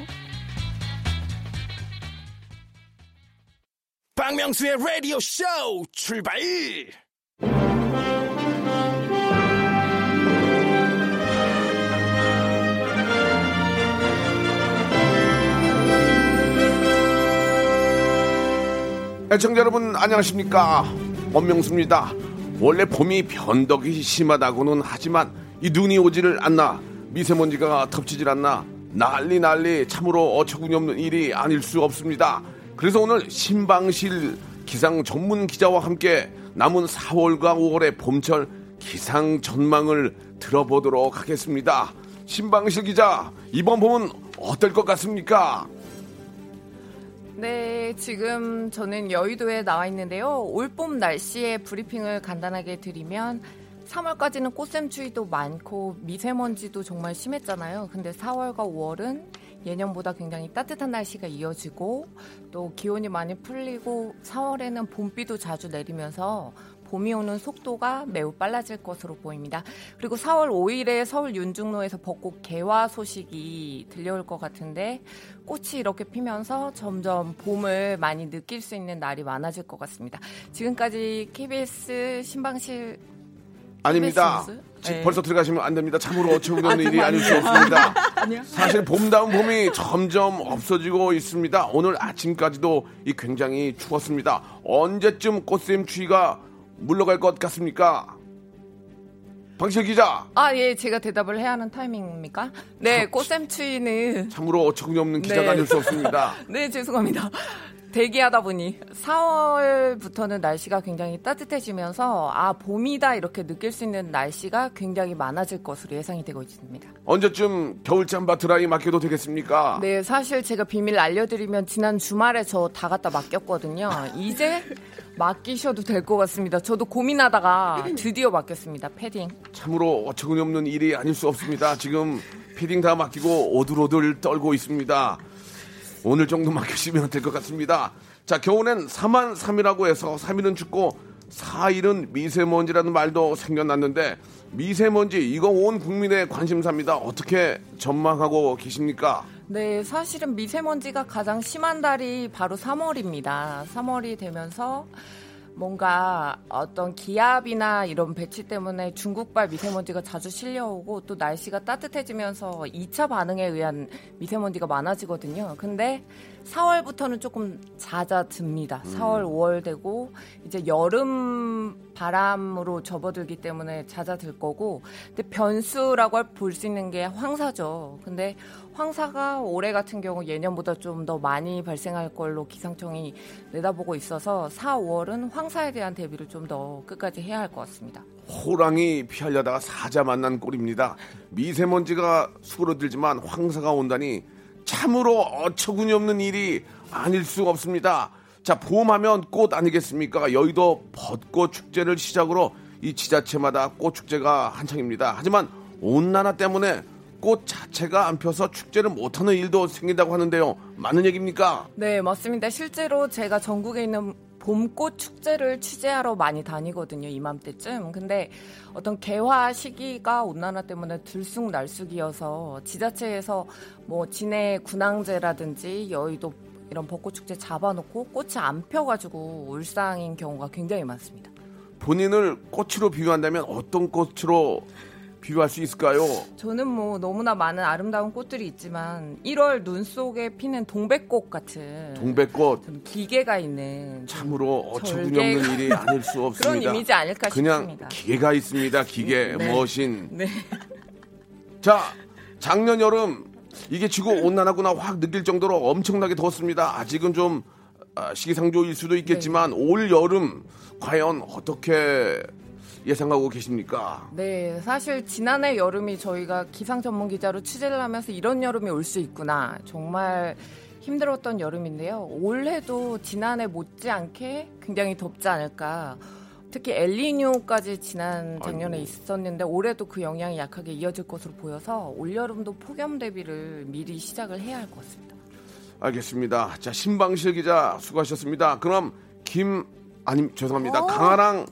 Speaker 4: 박명수의 라디오 쇼 출발!
Speaker 1: 애청자 여러분 안녕하십니까? 원명수입니다. 원래 봄이 변덕이 심하다고는 하지만 이 눈이 오지를 않나 미세먼지가 덮치질 않나 난리 난리 참으로 어처구니 없는 일이 아닐 수 없습니다 그래서 오늘 신방실 기상 전문 기자와 함께 남은 4월과 5월의 봄철 기상 전망을 들어보도록 하겠습니다 신방실 기자 이번 봄은 어떨 것 같습니까?
Speaker 3: 네, 지금 저는 여의도에 나와 있는데요. 올봄 날씨의 브리핑을 간단하게 드리면 3월까지는 꽃샘추위도 많고 미세먼지도 정말 심했잖아요. 근데 4월과 5월은 예년보다 굉장히 따뜻한 날씨가 이어지고 또 기온이 많이 풀리고 4월에는 봄비도 자주 내리면서 봄이 오는 속도가 매우 빨라질 것으로 보입니다. 그리고 4월 5일에 서울 윤중로에서 벚꽃 개화 소식이 들려올 것 같은데 꽃이 이렇게 피면서 점점 봄을 많이 느낄 수 있는 날이 많아질 것 같습니다. 지금까지 KBS 신방실
Speaker 1: 아닙니다.
Speaker 3: 뉴스?
Speaker 1: 지-
Speaker 3: 네.
Speaker 1: 벌써 들어가시면 안 됩니다. 참으로 어처구니 없는
Speaker 3: 아,
Speaker 1: 일이 아닐 수? 없습니다. 사실 봄다운 봄이 점점 없어지고 있습니다. 오늘 아침까지도 이 굉장히 추웠습니다. 언제쯤 꽃샘 추위가 물러갈 것 같습니까? 방실 기자,
Speaker 3: 아, 예, 제가 대답을 해야 하는 타이밍입니까? 네, 꽃샘추위는
Speaker 1: 참으로 어처구니 없는 기자가
Speaker 3: 네.
Speaker 1: 아닐 수 없습니다.
Speaker 3: 네, 죄송합니다. 대기하다 보니 4월부터는 날씨가 굉장히 따뜻해지면서 아, 봄이다 이렇게 느낄 수 있는 날씨가 굉장히 많아질 것으로 예상이 되고 있습니다.
Speaker 1: 언제쯤 겨울잠바 드라이 맡겨도 되겠습니까?
Speaker 3: 네, 사실 제가 비밀 알려드리면 지난 주말에 저 다 갖다 맡겼거든요. 이제 맡기셔도 될 것 같습니다. 저도 고민하다가 드디어 맡겼습니다. 패딩.
Speaker 1: 참으로 어처구니 없는 일이 아닐 수 없습니다. 지금 피딩 다 맡기고 오들오들 떨고 있습니다. 오늘 정도 맡기시면 될 것 같습니다. 자, 겨울엔 3만 3이라고 해서 3일은 춥고 4일은 미세먼지라는 말도 생겨났는데 미세먼지 이거 온 국민의 관심사입니다. 어떻게 전망하고 계십니까?
Speaker 3: 네, 사실은 미세먼지가 가장 심한 달이 바로 3월입니다. 3월이 되면서 뭔가 어떤 기압이나 이런 배치 때문에 중국발 미세먼지가 자주 실려오고 또 날씨가 따뜻해지면서 2차 반응에 의한 미세먼지가 많아지거든요. 근데 4월부터는 조금 잦아듭니다. 4월, 5월 되고 이제 여름 바람으로 접어들기 때문에 잦아들 거고 근데 변수라고 볼 수 있는 게 황사죠. 근데 황사가 올해 같은 경우 예년보다 좀 더 많이 발생할 걸로 기상청이 내다보고 있어서 4, 5월은 황사에 대한 대비를 좀 더 끝까지 해야 할 것 같습니다.
Speaker 1: 호랑이 피하려다가 사자 만난 꼴입니다. 미세먼지가 수그러들지만 황사가 온다니 참으로 어처구니 없는 일이 아닐 수가 없습니다. 자, 봄하면 꽃 아니겠습니까? 여의도 벚꽃 축제를 시작으로 이 지자체마다 꽃 축제가 한창입니다. 하지만 온난화 때문에 꽃 자체가 안 펴서 축제를 못하는 일도 생긴다고 하는데요. 맞는 얘기입니까?
Speaker 3: 네, 맞습니다. 실제로 제가 전국에 있는 봄꽃 축제를 취재하러 많이 다니거든요, 이맘때쯤. 근데 어떤 개화 시기가 온난화 때문에 들쑥날쑥이어서 지자체에서 뭐 진해 군항제라든지 여의도 이런 벚꽃 축제 잡아놓고 꽃이 안 펴가지고 울상인 경우가 굉장히 많습니다.
Speaker 1: 본인을 꽃으로 비유한다면 어떤 꽃으로 비유할 수 있을까요?
Speaker 3: 저는 뭐 너무나 많은 아름다운 꽃들이 있지만 1월 눈 속에 피는 동백꽃 같은
Speaker 1: 동백꽃
Speaker 3: 좀 기계가 있는
Speaker 1: 참으로 어처구니
Speaker 3: 절개가-
Speaker 1: 없는 일이 아닐 수 없습니다.
Speaker 3: 그런 이미지 아닐까
Speaker 1: 그냥
Speaker 3: 싶습니다.
Speaker 1: 기계가 있습니다. 기계
Speaker 3: 네.
Speaker 1: 머신.
Speaker 3: 네.
Speaker 1: 자, 작년 여름 이게 지구 온난화구나 확 느낄 정도로 엄청나게 더웠습니다. 아직은 좀 아, 시기상조일 수도 있겠지만
Speaker 3: 네.
Speaker 1: 올 여름 과연 어떻게 예상하고 계십니까?
Speaker 3: 네, 사실 지난해 여름이 저희가 기상 전문 기자로 취재를 하면서 이런 여름이 올 수 있구나. 정말 힘들었던 여름인데요. 올해도 지난해 못지않게 굉장히 덥지 않을까. 특히 엘리뇨까지 지난 작년에
Speaker 1: 아이고.
Speaker 3: 있었는데 올해도 그 영향이 약하게 이어질 것으로 보여서 올 여름도 폭염 대비를 미리 시작을 해야 할 것 같습니다.
Speaker 1: 알겠습니다. 자, 신방실 기자 수고하셨습니다. 그럼 김 아님 죄송합니다. 강아랑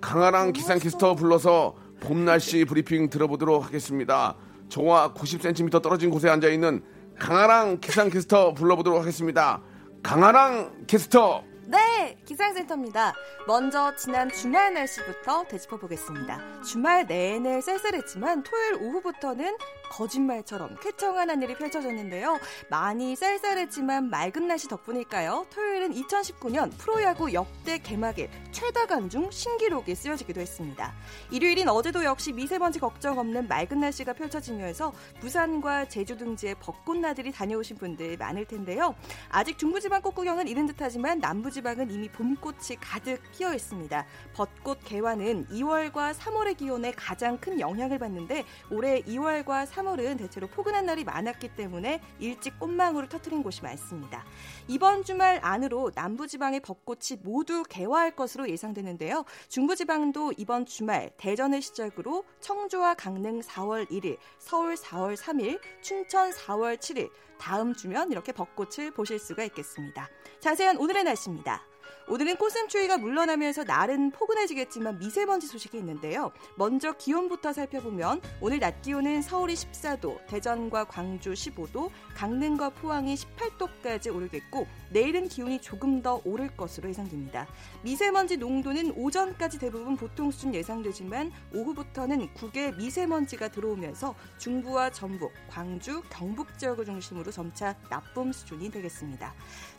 Speaker 1: 강아랑 기상캐스터 불러서 봄 날씨 브리핑 들어보도록 하겠습니다. 저와 90cm 떨어진 곳에 앉아 있는 강아랑 기상캐스터 불러보도록 하겠습니다. 강아랑 캐스터.
Speaker 5: 네, 기상센터입니다. 먼저 지난 주말 날씨부터 되짚어 보겠습니다. 주말 내내 쌀쌀했지만 토요일 오후부터는 거짓말처럼 쾌청한 하늘이 펼쳐졌는데요. 많이 쌀쌀했지만 맑은 날씨 덕분일까요? 토요일은 2019년 프로야구 역대 개막일 최다 간중 신기록이 쓰여지기도 했습니다. 일요일인 어제도 역시 미세먼지 걱정 없는 맑은 날씨가 펼쳐지면서 부산과 제주 등지에 벚꽃나들이 다녀오신 분들 많을 텐데요. 아직 중부지방 꽃구경은 이른 듯하지만 남부지방은 이미 봄꽃이 가득 피어 있습니다. 벚꽃 개화는 2월과 3월의 기온에 가장 큰 영향을 받는데 올해 2월과 3월은 대체로 포근한 날이 많았기 때문에 일찍 꽃망울을 터트린 곳이 많습니다. 이번 주말 안으로 남부지방의 벚꽃이 모두 개화할 것으로 예상되는데요. 중부지방도 이번 주말 대전을 시작으로 청주와 강릉 4월 1일, 서울 4월 3일, 춘천 4월 7일, 다음 주면 이렇게 벚꽃을 보실 수가 있겠습니다. 자세한 오늘의 날씨입니다. 오늘은 꽃샘추위가 물러나면서 날은 포근해지겠지만 미세먼지 소식이 있는데요. 먼저 기온부터 살펴보면 오늘 낮 기온은 서울이 14도, 대전과 광주 15도, 강릉과 포항이 18도까지 오르겠고 내일은 기온이 조금 더 오를 것으로 예상됩니다. 미세먼지 농도는 오전까지 대부분 보통 수준 예상되지만 오후부터는 국외 미세먼지가 들어오면서 중부와 전북, 광주, 경북 지역을 중심으로 점차 나쁨 수준이 되겠습니다.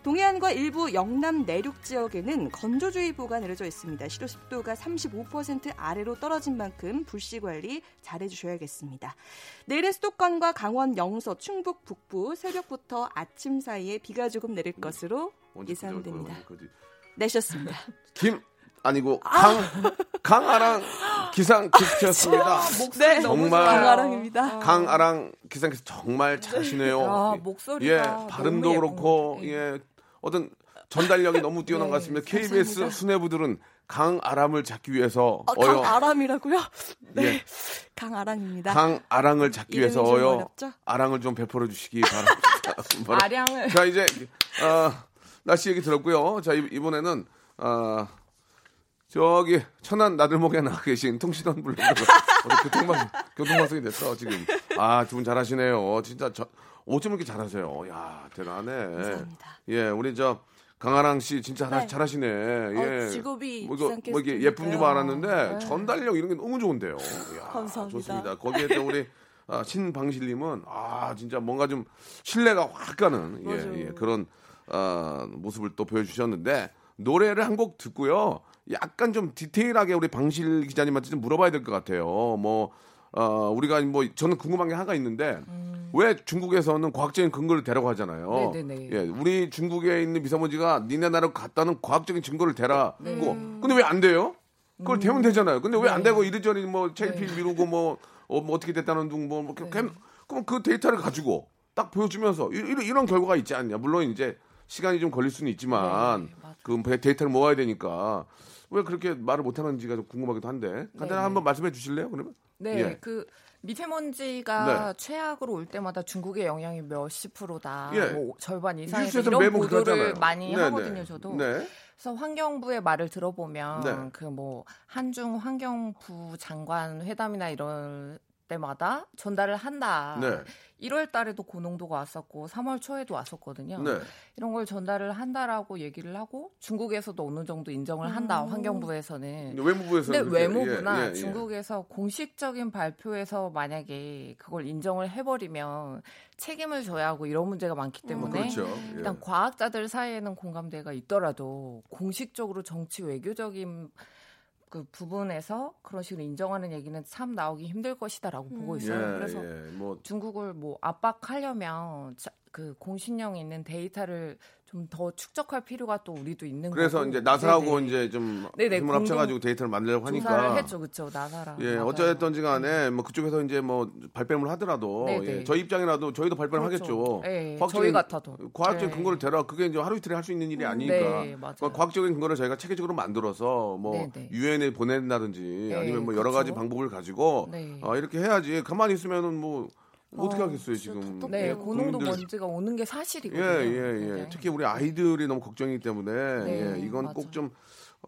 Speaker 5: 동해안과 일부 영남 내륙 지역에는 건조주의보가 내려져 있습니다. 실효 습도가 35% 아래로 떨어진 만큼 불씨 관리 잘해주셔야겠습니다. 내일은 수도권과 강원 영서, 충북 북부 새벽부터 아침 사이에 비가 조금 내릴 것으로 예상됩니다. 내셨습니다.
Speaker 1: 김 아니고 강 강아랑 기상 캐스터였습니다.
Speaker 3: 목소리 너무
Speaker 1: 정말.
Speaker 5: 강아랑입니다.
Speaker 1: 강아랑 기상 캐스터 정말 잘하시네요.
Speaker 3: 아,
Speaker 1: 예,
Speaker 3: 목소리가
Speaker 1: 발음도
Speaker 3: 너무
Speaker 1: 그렇고 것예 어떤 전달력이 너무 뛰어난
Speaker 3: 네,
Speaker 1: 것 같습니다. KBS
Speaker 5: 감사합니다.
Speaker 1: 수뇌부들은 강아람을 잡기 위해서
Speaker 5: 어,
Speaker 1: 어여
Speaker 5: 강아람이라고요? 네,
Speaker 1: 예,
Speaker 5: 강아랑입니다.
Speaker 1: 강아랑을 잡기 위해서 어여? 아랑을 좀 베풀어 주시기 바랍니다.
Speaker 3: 아량을
Speaker 1: 자 이제 어, 날씨 얘기 들었고요. 자 이- 이번에는 어, 저기 천안 나들목에 나가 계신 통신원 분들 교통방 교통방송이 됐어 지금 아 두 분 잘하시네요. 진짜 저 어쩜 이렇게 잘하세요? 야 대단해.
Speaker 5: 감사합니다.
Speaker 1: 예 우리 저 강아랑 씨 진짜 잘하,
Speaker 5: 네.
Speaker 1: 잘하시네. 예.
Speaker 5: 어, 직업이
Speaker 1: 뭐, 이거, 뭐 이게. 예쁜 줄 알았는데
Speaker 5: 네.
Speaker 1: 전달력 이런 게 너무 좋은데요. 야,
Speaker 5: 감사합니다.
Speaker 1: 좋습니다. 거기에 또 우리 아, 신방실님은 아 진짜 뭔가 좀 신뢰가 확 가는 예. 예, 그런 어, 모습을 또 보여주셨는데 노래를 한 곡 듣고요. 약간 좀 디테일하게 우리 방실 기자님한테 좀 물어봐야 될 것 같아요. 뭐 어, 우리가 뭐 저는 궁금한 게 하나가 있는데 왜 중국에서는 과학적인 근거를 대라고 하잖아요.
Speaker 3: 음. 네네네.
Speaker 1: 예, 우리 중국에 있는 미세먼지가 니네 나라 갔다는 과학적인 증거를 대라고.
Speaker 3: 네.
Speaker 1: 근데 왜 안 돼요? 그걸 대면 되잖아요. 근데 왜안
Speaker 3: 네.
Speaker 1: 되고 이리저리 뭐 체일필 미루고 뭐, 어, 뭐 어떻게 됐다는 둥뭐 뭐,
Speaker 3: 네.
Speaker 1: 그럼 그 데이터를 가지고 딱 보여주면서 이- 이런, 이런 결과가 있지 않냐. 물론 이제 시간이 좀 걸릴 수는 있지만
Speaker 3: 네.
Speaker 1: 그 데이터를 모아야 되니까 왜 그렇게 말을 못하는지가 좀 궁금하기도 한데 간단히
Speaker 3: 네,
Speaker 1: 한번 말씀해 주실래요? 그러면
Speaker 3: 네,
Speaker 1: 예.
Speaker 3: 그 미세먼지가
Speaker 1: 네.
Speaker 3: 최악으로 올 때마다 중국의 영향이 몇십 프로다,
Speaker 1: 예.
Speaker 3: 뭐 절반
Speaker 1: 뉴스에서
Speaker 3: 이런 보도를
Speaker 1: 그러잖아요.
Speaker 3: 많이
Speaker 1: 네,
Speaker 3: 하거든요,
Speaker 1: 네.
Speaker 3: 저도.
Speaker 1: 네.
Speaker 3: 그래서 환경부의 말을 들어보면
Speaker 1: 네.
Speaker 3: 그뭐 한중 환경부 장관 회담이나 이럴 때마다 전달을 한다.
Speaker 1: 네.
Speaker 3: 1월 달에도 고농도가 왔었고 3월 초에도 왔었거든요.
Speaker 1: 네.
Speaker 3: 이런 걸 전달을 한다라고 얘기를 하고 중국에서도 어느 정도 인정을 한다.
Speaker 2: 음.
Speaker 3: 환경부에서는.
Speaker 1: 외무부에서
Speaker 3: 근데 외무부나
Speaker 1: 예, 예.
Speaker 3: 중국에서 공식적인 발표에서 만약에 그걸 인정을 해 버리면 책임을 져야 하고 이런 문제가 많기 때문에
Speaker 1: 그렇죠. 예.
Speaker 3: 일단 과학자들 사이에는 공감대가 있더라도 공식적으로 정치 외교적인 그 부분에서 그런 식으로 인정하는 얘기는 참 나오기 힘들 것이다라고 보고 있어요.
Speaker 1: 예,
Speaker 3: 그래서
Speaker 1: 예. 뭐
Speaker 3: 중국을 뭐 압박하려면 자- 그 공신력 있는 데이터를 좀 더 축적할 필요가 또 우리도 있는
Speaker 1: 그래서
Speaker 3: 거고.
Speaker 1: 이제 나사하고
Speaker 3: 네네.
Speaker 1: 이제 좀
Speaker 3: 네네,
Speaker 1: 힘을 합쳐가지고 데이터를 만들려고 하니까
Speaker 3: 조사를 했죠, 그렇죠, 나사랑.
Speaker 1: 예,
Speaker 3: 맞아요.
Speaker 1: 어쩌됐든지 간에 뭐 그쪽에서 이제 뭐 발뺌을 하더라도. 예, 저희 입장이라도 저희도 발표를
Speaker 3: 그렇죠.
Speaker 1: 하겠죠.
Speaker 3: 예,
Speaker 1: 과학적인-
Speaker 3: 저희 같아도.
Speaker 1: 과학적인
Speaker 3: 네.
Speaker 1: 근거를 대라 그게 이제 하루 이틀에 할 수 있는 일이 아니니까.
Speaker 3: 네.
Speaker 1: 그러니까 과학적인 근거를 저희가 체계적으로 만들어서 뭐. 유엔에 보낸다든지
Speaker 3: 네,
Speaker 1: 아니면 뭐 여러 가지
Speaker 3: 그렇죠.
Speaker 1: 방법을 가지고
Speaker 3: 네.
Speaker 1: 어, 이렇게 해야지 가만히 있으면은 뭐 어떻게
Speaker 2: 어,
Speaker 1: 하겠어요
Speaker 2: 진짜
Speaker 1: 지금.
Speaker 3: 네,
Speaker 1: 예,
Speaker 3: 고농도
Speaker 1: 국민들-
Speaker 3: 먼지가 오는 게
Speaker 1: 예,
Speaker 3: 사실이거든요.
Speaker 1: 예, 예.
Speaker 3: 네.
Speaker 1: 특히 우리 아이들이 너무 걱정이기 때문에
Speaker 3: 네,
Speaker 1: 예, 이건. 꼭 좀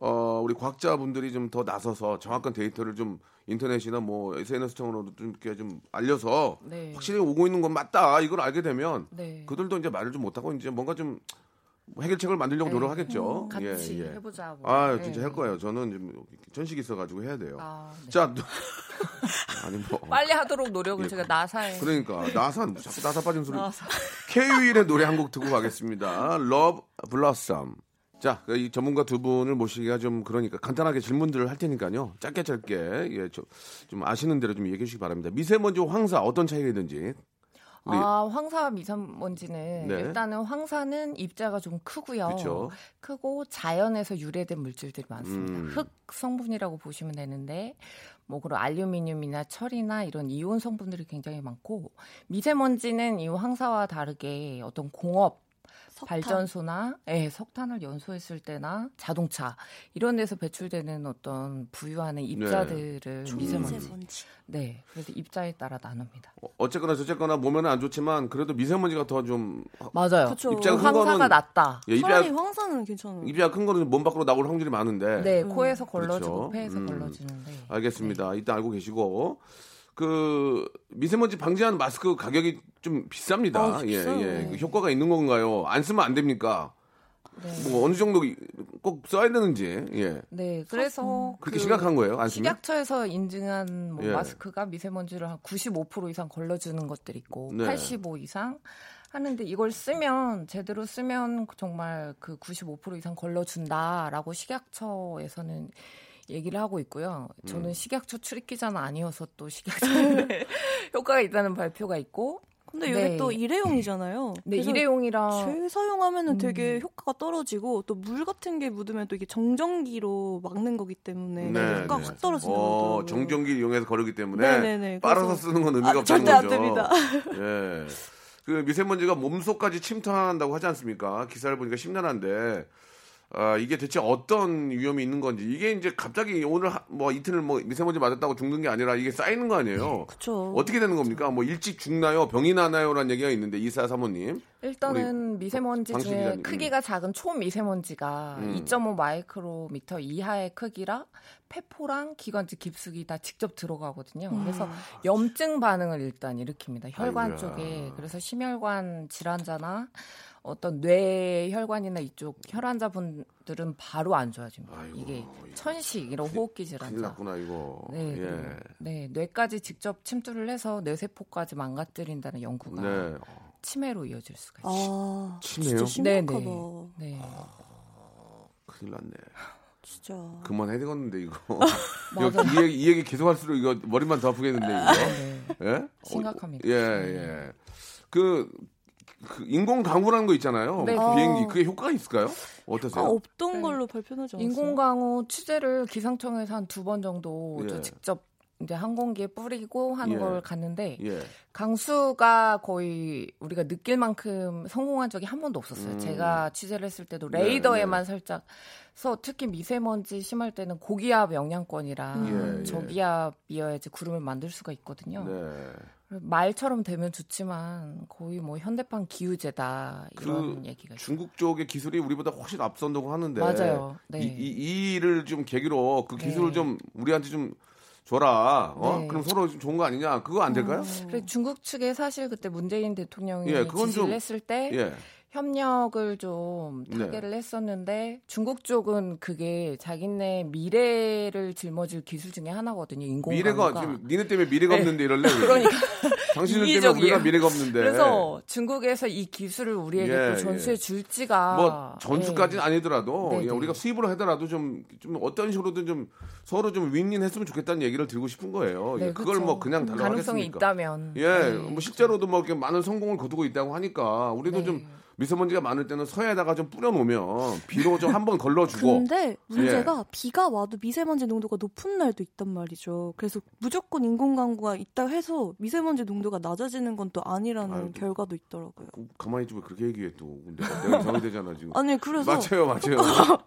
Speaker 1: 어, 우리 과학자분들이 좀 더 나서서 정확한 데이터를 좀 인터넷이나 뭐 SNS 통으로도 좀 이렇게 좀 알려서
Speaker 3: 네.
Speaker 1: 확실히 오고 있는 건 맞다 이걸 알게 되면
Speaker 3: 네.
Speaker 1: 그들도 이제 말을 좀 못하고 이제 뭔가 좀 해결책을 만들려고
Speaker 3: 네.
Speaker 1: 노력하겠죠.
Speaker 3: 같이
Speaker 1: 예, 예.
Speaker 3: 해보자. 뭐.
Speaker 1: 아
Speaker 3: 네.
Speaker 1: 진짜 할 거예요. 저는 좀 전식이 있어가지고 해야 돼요.
Speaker 3: 아, 네.
Speaker 1: 자, 아니 뭐
Speaker 3: 빨리 하도록 노력을 제가 나사에
Speaker 1: 그러니까 나사 자꾸 나사 빠진 소리.
Speaker 3: 나사.
Speaker 1: K-윌의 노래 한 곡 듣고 가겠습니다. Love Blossom. 자, 이 전문가 두 분을 모시기가 좀 그러니까 간단하게 질문들을 할 테니까요. 짧게 짧게 예, 좀, 좀 아시는 대로 좀 얘기해 주시기 바랍니다. 미세먼지 황사 어떤 차이가 있는지. 우리
Speaker 3: 아, 황사 미세먼지는
Speaker 1: 네.
Speaker 3: 일단은 황사는 입자가 좀 크고요.
Speaker 1: 그쵸.
Speaker 3: 크고 자연에서 유래된 물질들이 많습니다.
Speaker 1: 음.
Speaker 3: 흑 성분이라고 보시면 되는데 뭐 그런 알루미늄이나 철이나 이런 이온 성분들이 굉장히 많고 미세먼지는 이 황사와 다르게 어떤 공업
Speaker 2: 석탄.
Speaker 3: 발전소나 예, 석탄을 연소했을 때나 자동차 이런 데서 배출되는 어떤 부유하는 입자들을 미세먼지.
Speaker 2: 미세먼지.
Speaker 3: 네, 그래서 입자에 따라 나눕니다.
Speaker 1: 어, 어쨌거나 저쨌거나 몸에는 안 좋지만 그래도 미세먼지가 더 좀
Speaker 3: 맞아요.
Speaker 2: 그쵸.
Speaker 1: 입자가 큰
Speaker 3: 황사가
Speaker 1: 거는
Speaker 3: 낮다.
Speaker 1: 예, 입자
Speaker 2: 황사는 괜찮아요.
Speaker 1: 입자가 큰 거는 몸 밖으로 나올 확률이 많은데.
Speaker 3: 네,
Speaker 2: 음.
Speaker 3: 코에서 걸러지고
Speaker 1: 그렇죠.
Speaker 3: 폐에서
Speaker 1: 음.
Speaker 3: 걸러지는데.
Speaker 1: 알겠습니다. 일단 알고 계시고 그 미세먼지 방지하는 마스크 가격이 좀 비쌉니다.
Speaker 2: 아,
Speaker 1: 예. 예. 그 효과가 있는 건가요? 안 쓰면 안 됩니까?
Speaker 3: 네.
Speaker 1: 뭐 어느 정도 꼭 써야 되는지. 예.
Speaker 3: 네, 그래서
Speaker 1: 그렇게
Speaker 3: 그
Speaker 1: 심각한 거예요? 안 쓰면?
Speaker 3: 식약처에서 인증한 뭐
Speaker 1: 예.
Speaker 3: 마스크가 미세먼지를 한 95% 이상 걸러주는 것들이 있고
Speaker 1: 네.
Speaker 3: 85 이상 하는데 이걸 쓰면 제대로 쓰면 정말 그 95% 이상 걸러준다라고 식약처에서는 얘기를 하고 있고요. 저는
Speaker 1: 음.
Speaker 3: 식약처 출입 기자는 아니어서 또 식약처에 효과가 있다는 발표가 있고
Speaker 2: 근데 이게
Speaker 3: 네.
Speaker 2: 또 일회용이잖아요.
Speaker 3: 네,
Speaker 2: 그래서
Speaker 3: 일회용이라
Speaker 2: 재사용하면은
Speaker 3: 음.
Speaker 2: 되게 효과가 떨어지고 또 물 같은 게 묻으면 또 이게 정전기로 막는 거기 때문에
Speaker 1: 네,
Speaker 2: 효과가
Speaker 1: 네.
Speaker 2: 확 떨어진다고
Speaker 1: 어. 정전기 이용해서 거르기 때문에
Speaker 2: 네네네.
Speaker 1: 빨아서
Speaker 2: 그래서-
Speaker 1: 쓰는 건 의미가
Speaker 2: 아,
Speaker 1: 없다는
Speaker 2: 절대 안
Speaker 1: 거죠.
Speaker 2: 됩니다.
Speaker 1: 예. 그 미세먼지가 몸속까지 침투한다고 하지 않습니까? 기사를 보니까 심란한데 아, 이게 대체 어떤 위험이 있는 건지 이게 이제 갑자기 오늘 하- 뭐 이틀 뭐 미세먼지 맞았다고 죽는 게 아니라 이게 쌓이는 거 아니에요?
Speaker 2: 그쵸.
Speaker 1: 어떻게 되는 겁니까? 뭐 일찍 죽나요? 병이 나나요?라는 얘기가 있는데 이사 사모님.
Speaker 3: 일단은 미세먼지 중에
Speaker 1: 기자님,
Speaker 3: 크기가 작은 초미세먼지가
Speaker 1: 음.
Speaker 3: 2.5 마이크로미터 이하의 크기라 폐포랑 기관지 깊숙이 다 직접 들어가거든요. 그래서 염증 반응을 일단 일으킵니다. 혈관
Speaker 1: 아이고야.
Speaker 3: 쪽에. 그래서 심혈관 질환자나 어떤 뇌 혈관이나 이쪽 혈환자분들은 바로 안 좋아집니다.
Speaker 1: 아이고,
Speaker 3: 이게 천식 이런 호흡기
Speaker 1: 큰일
Speaker 3: 질환자.
Speaker 1: 났구나 이거.
Speaker 3: 네,
Speaker 1: 예.
Speaker 3: 그리고 네, 뇌까지 직접 침투를 해서 뇌세포까지 망가뜨린다는 연구가
Speaker 1: 네.
Speaker 3: 치매로 이어질 수가 있어요.
Speaker 2: 아,
Speaker 1: 치매요?
Speaker 2: 진짜 심각하다.
Speaker 3: 네네. 네.
Speaker 1: 큰일 났네.
Speaker 2: 진짜.
Speaker 1: 그만해야 되겠는데 이거.
Speaker 3: 맞아.
Speaker 1: 이거 이, 얘기, 이 얘기 계속 할수록 이거 머리만 더 아프겠는데 이거. 예?
Speaker 3: 심각합니다.
Speaker 1: 어, 예, 예. 그, 그 인공 강우라는 거 있잖아요.
Speaker 3: 네.
Speaker 1: 그 비행기
Speaker 2: 어.
Speaker 1: 그게 효과가 있을까요?
Speaker 2: 아,
Speaker 1: 어떠세요?
Speaker 2: 없던
Speaker 3: 네.
Speaker 2: 걸로 발표하지 않았어요?
Speaker 3: 인공 강우 취재를 기상청에서 한 두 번 정도
Speaker 1: 예.
Speaker 3: 저 직접 이제 항공기에 뿌리고 하는
Speaker 1: 예.
Speaker 3: 걸 갔는데
Speaker 1: 예.
Speaker 3: 강수가 거의 우리가 느낄 만큼 성공한 적이 한 번도 없었어요.
Speaker 1: 음.
Speaker 3: 제가 취재를 했을 때도
Speaker 1: 네,
Speaker 3: 레이더에만 살짝 서 특히 미세먼지 심할 때는 고기압 영향권이라
Speaker 1: 예, 예.
Speaker 3: 저기압이어야지 구름을 만들 수가 있거든요.
Speaker 1: 네.
Speaker 3: 말처럼 되면 좋지만 거의 뭐 현대판 기우제다 이런
Speaker 1: 그
Speaker 3: 얘기가.
Speaker 1: 중국 쪽의 기술이 우리보다 훨씬 앞선다고 하는데
Speaker 3: 맞아요. 네.
Speaker 1: 이, 이, 이 일을 좀 계기로 그 기술을
Speaker 3: 네.
Speaker 1: 좀 우리한테 좀 줘라. 어?
Speaker 3: 네.
Speaker 1: 그럼 서로 좀 좋은 거 아니냐? 그거 안 될까요?
Speaker 3: 그리고 중국 측에 사실 그때 문재인 대통령이
Speaker 1: 예,
Speaker 3: 지시를
Speaker 1: 좀-
Speaker 3: 했을 때
Speaker 1: 예.
Speaker 3: 협력을 좀
Speaker 1: 네.
Speaker 3: 타결을 했었는데 중국 쪽은 그게 자기네 미래를 짊어질 기술 중에 하나거든요. 인공강우가.
Speaker 1: 미래가 지금 니네 때문에 미래가
Speaker 3: 네.
Speaker 1: 없는데 이럴래?
Speaker 3: 그러니까
Speaker 1: 당신들 때문에
Speaker 3: 이기적이에요.
Speaker 1: 우리가 미래가 없는데.
Speaker 3: 그래서 중국에서 이 기술을 우리에게
Speaker 1: 예,
Speaker 3: 또 전수해
Speaker 1: 예.
Speaker 3: 줄지가
Speaker 1: 뭐 전수까지는
Speaker 3: 예.
Speaker 1: 아니더라도
Speaker 3: 네,
Speaker 1: 예,
Speaker 3: 네.
Speaker 1: 우리가 수입을 하더라도 좀, 좀 어떤 식으로든 좀 서로 좀 윈윈 했으면 좋겠다는 얘기를 드리고 싶은 거예요. 예,
Speaker 3: 네,
Speaker 1: 그걸
Speaker 3: 그쵸.
Speaker 1: 뭐 그냥 달라고
Speaker 3: 가능성이
Speaker 1: 하겠습니까?
Speaker 3: 있다면
Speaker 1: 예,
Speaker 3: 네.
Speaker 1: 뭐 실제로도 뭐 이렇게 많은 성공을 거두고 있다고 하니까 우리도
Speaker 3: 네.
Speaker 1: 좀 미세먼지가 많을 때는 서해에다가 좀 뿌려놓으면 비로 좀 한 번 걸러주고
Speaker 2: 근데 문제가
Speaker 1: 예.
Speaker 2: 비가 와도 미세먼지 농도가 높은 날도 있단 말이죠. 그래서 무조건 인공강우가 있다 해서 미세먼지 농도가 낮아지는 건 또 아니라는
Speaker 1: 아유,
Speaker 2: 결과도 있더라고요.
Speaker 1: 가만히 있지 왜 그렇게 얘기해 또 근데 내가 이상이 되잖아 지금
Speaker 2: 아니 그래서
Speaker 1: 맞아요 맞아요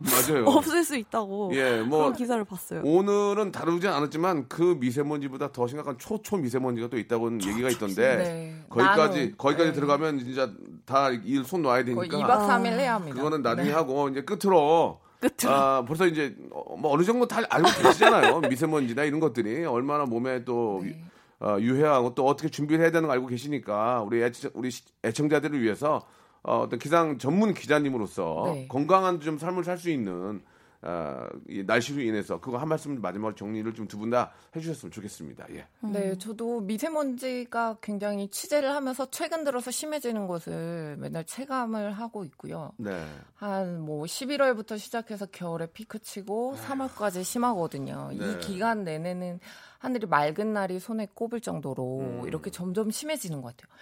Speaker 1: 맞아요
Speaker 2: 없을 수 있다고
Speaker 1: 예, 뭐
Speaker 2: 그런 기사를 봤어요.
Speaker 1: 오늘은 다루지 않았지만 그 미세먼지보다 더 심각한 초초 미세먼지가 또 있다고는 얘기가 있던데
Speaker 3: 네.
Speaker 1: 거기까지
Speaker 3: 나는,
Speaker 1: 거기까지
Speaker 3: 네.
Speaker 1: 들어가면 진짜 다 일 손 놔야
Speaker 3: 거의
Speaker 1: 되니까
Speaker 3: 2박 3일 해야 합니다.
Speaker 1: 그거는 나중에
Speaker 3: 네.
Speaker 1: 하고 이제 끝으로 아, 벌써 이제 어, 뭐 어느 정도 다 알고 계시잖아요. 미세먼지나 이런 것들이 얼마나 몸에 또
Speaker 3: 네.
Speaker 1: 어, 유해하고 또 어떻게 준비를 해야 되는 거 알고 계시니까 우리 애청, 우리 시- 애청자들을 위해서 어, 어떤 기상 전문 기자님으로서
Speaker 3: 네.
Speaker 1: 건강한 좀 삶을 살 수 있는 어, 이 날씨로 인해서 그거 한 말씀 마지막으로 정리를 좀 두 분 다 해주셨으면 좋겠습니다. 예.
Speaker 3: 네, 저도 미세먼지가 굉장히 취재를 하면서 최근 들어서 심해지는 것을 맨날 체감을 하고 있고요.
Speaker 1: 네.
Speaker 3: 한 뭐 11월부터 시작해서 겨울에 피크 치고 3월까지 심하거든요.
Speaker 1: 네.
Speaker 3: 이 기간 내내는 하늘이 맑은 날이 손에 꼽을 정도로
Speaker 1: 음.
Speaker 3: 이렇게 점점 심해지는 것 같아요.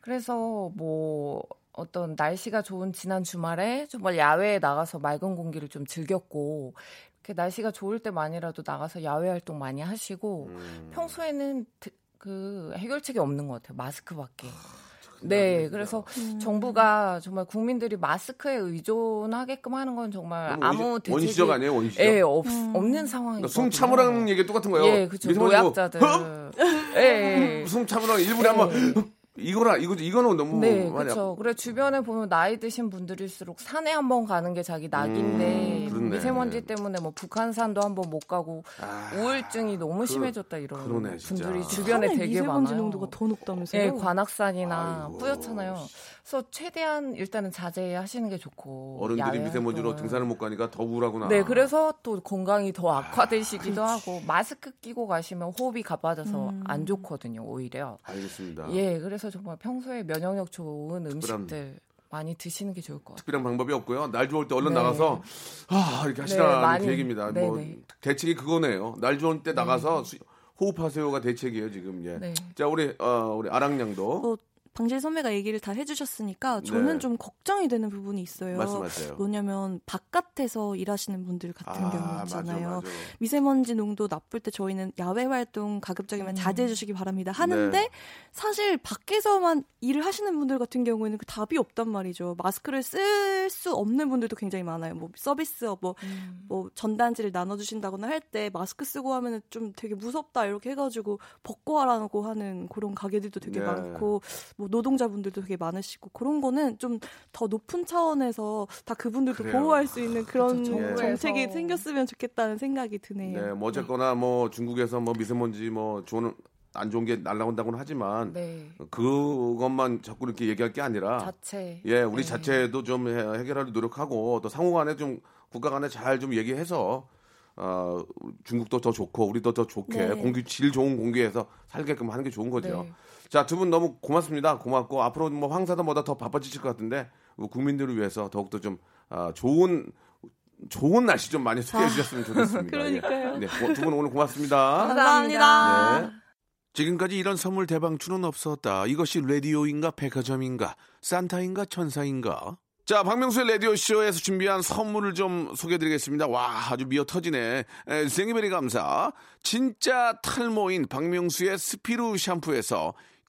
Speaker 3: 그래서 뭐 어떤 날씨가 좋은 지난 주말에 정말 야외에 나가서 맑은 공기를 좀 즐겼고 이렇게 날씨가 좋을 때만이라도 나가서 야외 활동 많이 하시고
Speaker 1: 음.
Speaker 3: 평소에는 드- 그 해결책이 없는 것 같아요. 마스크밖에. 네, 그래서 정부가 정말 국민들이 마스크에 의존하게끔 하는 건 정말
Speaker 1: 그건
Speaker 3: 아무 대책이
Speaker 1: 원시적 아니에요, 원시적?
Speaker 3: 예, 없,
Speaker 2: 음.
Speaker 3: 없는.
Speaker 1: 그러니까 숨 참으라는 얘기 똑같은 거예요.
Speaker 3: 예, 그렇죠.
Speaker 1: 뭐,
Speaker 3: 노약자들. 예, 예.
Speaker 1: 숨 참으라 일부러 한번 이거라 이거 이거는 너무
Speaker 3: 네, 그렇죠. 그래 주변에 보면 나이 드신 분들일수록 산에 한번 가는 게 자기 낙인데
Speaker 1: 음.
Speaker 3: 미세먼지 때문에 뭐 북한산도 한번 못 가고
Speaker 1: 아,
Speaker 3: 우울증이 너무
Speaker 1: 그-
Speaker 3: 심해졌다 이런
Speaker 1: 그러네.
Speaker 3: 분들이 주변에
Speaker 2: 산에
Speaker 3: 되게
Speaker 2: 미세먼지
Speaker 3: 많아요.
Speaker 2: 농도가 더 높다면서요?
Speaker 3: 예, 관악산이나
Speaker 1: 아이고.
Speaker 3: 뿌옇잖아요. 그래서 최대한 일단은 자제하시는 게 좋고
Speaker 1: 어른들이 미세먼지로. 등산을 못 가니까 더 우울하구나.
Speaker 3: 네, 그래서 또 건강이 더 악화되시기도 하고 마스크 끼고 가시면 호흡이 가빠져서
Speaker 2: 음.
Speaker 3: 안 좋거든요, 오히려.
Speaker 1: 알겠습니다.
Speaker 3: 예, 그래서 정말 평소에 면역력 좋은
Speaker 1: 특별한-
Speaker 3: 음식들 많이 드시는 게 좋을 것 같아요.
Speaker 1: 특별한 방법이 없고요. 날 좋을 때 얼른
Speaker 3: 네.
Speaker 1: 나가서 아 이렇게 하시라는
Speaker 3: 네, 많이.
Speaker 1: 계획입니다.
Speaker 3: 네,
Speaker 1: 뭐
Speaker 3: 네.
Speaker 1: 대책이 그거네요. 날 좋을 때 나가서 수- 호흡하세요가 대책이에요 지금. 예.
Speaker 3: 네.
Speaker 1: 자 우리 어, 우리 아랑양도
Speaker 2: 어, 방실 선배가 얘기를 다 해주셨으니까 저는
Speaker 1: 네.
Speaker 2: 좀 걱정이 되는 부분이 있어요.
Speaker 1: 말씀하세요.
Speaker 2: 뭐냐면 바깥에서 일하시는 분들 같은 경우 있잖아요.
Speaker 1: 맞아, 맞아.
Speaker 2: 미세먼지 농도 나쁠 때 저희는 야외 활동 가급적이면 자제해 주시기 바랍니다. 하는데
Speaker 1: 네.
Speaker 2: 사실 밖에서만 일을 하시는 분들 같은 경우에는 그 답이 없단 말이죠. 마스크를 쓸 수 없는 분들도 굉장히 많아요. 뭐 서비스업 뭐,
Speaker 3: 음.
Speaker 2: 뭐 전단지를 나눠 주신다거나 할 때 마스크 쓰고 하면은 좀 되게 무섭다 이렇게 해 가지고 벗고 하라고 하는 그런 가게들도 되게
Speaker 1: 네.
Speaker 2: 많고 뭐 노동자분들도 되게 많으시고 그런 거는 좀 더 높은 차원에서 다 그분들도
Speaker 1: 그래요.
Speaker 2: 보호할 수 있는 그런
Speaker 3: 그렇죠.
Speaker 2: 정책이 생겼으면 좋겠다는 생각이 드네요.
Speaker 1: 네, 뭐 어쨌거나 뭐 중국에서 뭐 미세먼지 뭐 좋은 안 좋은 게 날라온다고는 하지만
Speaker 3: 네.
Speaker 1: 그것만 자꾸 이렇게 얘기할 게 아니라
Speaker 3: 자체.
Speaker 1: 예, 우리
Speaker 3: 네.
Speaker 1: 자체도 좀 해- 해결하려 노력하고 또 상호 간에 좀 국가 간에 잘 좀 얘기해서 어, 중국도 더 좋고 우리도 더 좋게
Speaker 2: 네.
Speaker 1: 공기 질 좋은 공기에서 살게끔 하는 게 좋은 거죠.
Speaker 3: 네.
Speaker 1: 자, 두 분 너무 고맙습니다. 고맙고 앞으로 뭐 황사다 뭐다 더 바빠지실 것 같은데 국민들을 위해서 더욱더 좀 아, 좋은 좋은 날씨 좀 많이 소개해 주셨으면 좋겠습니다.
Speaker 3: 그러니까요.
Speaker 1: 예. 네, 두 분 오늘 고맙습니다.
Speaker 2: 감사합니다.
Speaker 1: 네. 지금까지 이런 선물 대방출은 없었다. 이것이 라디오인가 백화점인가 산타인가 천사인가? 자, 박명수의 라디오쇼에서 준비한 선물을 좀 소개해드리겠습니다. 와, 아주 미어 터지네. 에, 생이베리 감사. 진짜 탈모인 박명수의 스피루 샴푸에서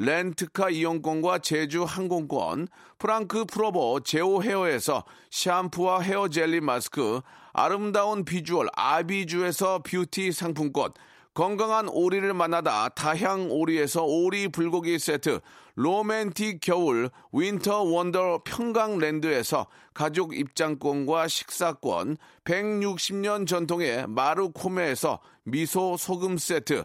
Speaker 1: 렌트카 이용권과 제주 항공권, 프랑크 프로보 제오 헤어에서 샴푸와 헤어 젤리 마스크, 아름다운 비주얼 아비주에서 뷰티 상품권, 건강한 오리를 만나다 다향 오리에서 오리 불고기 세트, 로맨틱 겨울 winter wonder 평강랜드에서 가족 입장권과 식사권, 160년 전통의 마루코메에서 미소 소금 세트,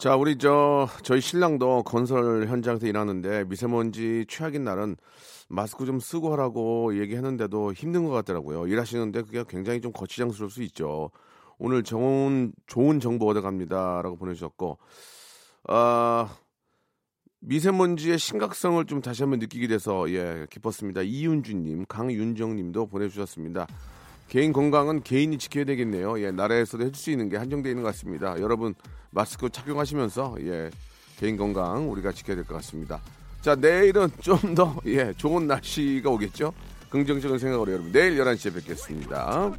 Speaker 1: 자, 우리 저 저희 신랑도 건설 현장에서 일하는데 미세먼지 최악인 날은 마스크 좀 쓰고 하라고 얘기했는데도 힘든 것 같더라고요. 일하시는데 그게 굉장히 좀 거치장스러울 수 있죠. 오늘 좋은 좋은 정보 얻어갑니다라고 보내주셨고, 아 미세먼지의 심각성을 좀 다시 한번 느끼게 돼서 예 기뻤습니다. 이윤주님, 강윤정님도 보내주셨습니다. 개인 건강은 개인이 지켜야 되겠네요. 예, 나라에서도 해줄 수 있는 게 한정되어 있는 것 같습니다. 여러분 마스크 착용하시면서 예, 개인 건강 우리가 지켜야 될 것 같습니다. 자, 내일은 좀 더 예, 좋은 날씨가 오겠죠? 긍정적인 생각으로 여러분 내일 11시에 뵙겠습니다.